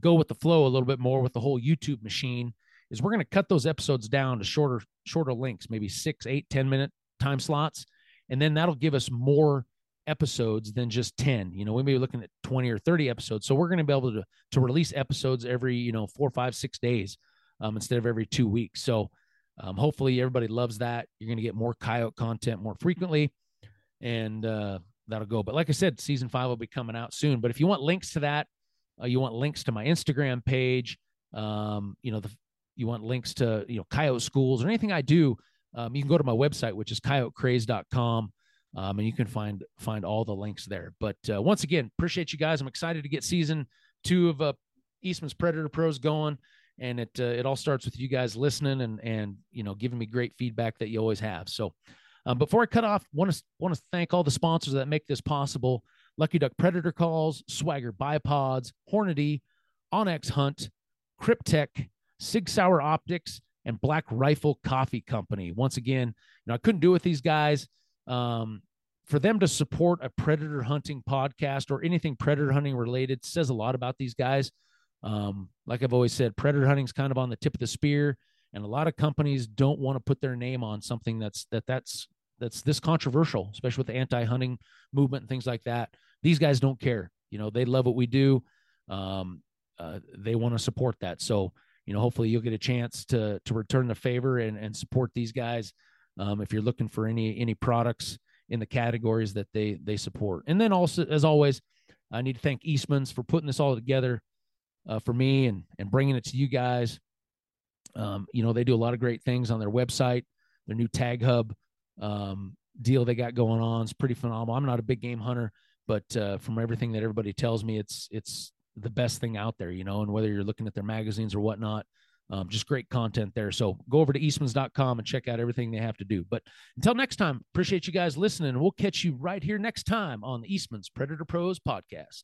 go with the flow a little bit more with the whole youtube machine is we're going to cut those episodes down to shorter shorter links maybe six eight ten minute time slots. And then that'll give us more episodes than just 10 you know we may be looking at 20 or 30 episodes. So we're going to be able to to release episodes every you know four five six days um, instead of every two weeks. So um, hopefully everybody loves that. You're going to get more coyote content more frequently. And uh, that'll go but like i said season five will be coming out soon but if you want links to that uh, you want links to my instagram page um, you know the you want links to you know coyote schools or anything i do um, you can go to my website which is coyotecraze.com um, and you can find find all the links there. But uh, once again, appreciate you guys. I'm excited to get season two of uh, Eastman's Predator Pros going, and it uh, it all starts with you guys listening and and you know giving me great feedback that you always have. So. Um, before I cut off, want to want to thank all the sponsors that make this possible: Lucky Duck Predator Calls, Swagger Bipods, Hornady, onX Hunt, Kryptek, Sig Sauer Optics, and Black Rifle Coffee Company. Once again, you know I couldn't do it with these guys um, for them to support a predator hunting podcast or anything predator hunting related says a lot about these guys. Um, like I've always said, predator hunting is kind of on the tip of the spear, and a lot of companies don't want to put their name on something that's that that's that's this controversial, especially with the anti-hunting movement and things like that. These guys don't care. You know, they love what we do. Um, uh, they want to support that. So, you know, hopefully you'll get a chance to to return the favor and and support these guys um, if you're looking for any any products in the categories that they they support. And then also, as always, I need to thank Eastman's for putting this all together uh, for me and and bringing it to you guys. Um, you know, they do a lot of great things on their website. Their new Tag Hub um, deal they got going on is pretty phenomenal. I'm not a big game hunter, but uh, from everything that everybody tells me, it's it's the best thing out there. You know, and whether you're looking at their magazines or whatnot, um, just great content there. So go over to eastmans.com and check out everything they have to do. But until next time, appreciate you guys listening. We'll catch you right here next time on the Eastman's Predator Pros podcast.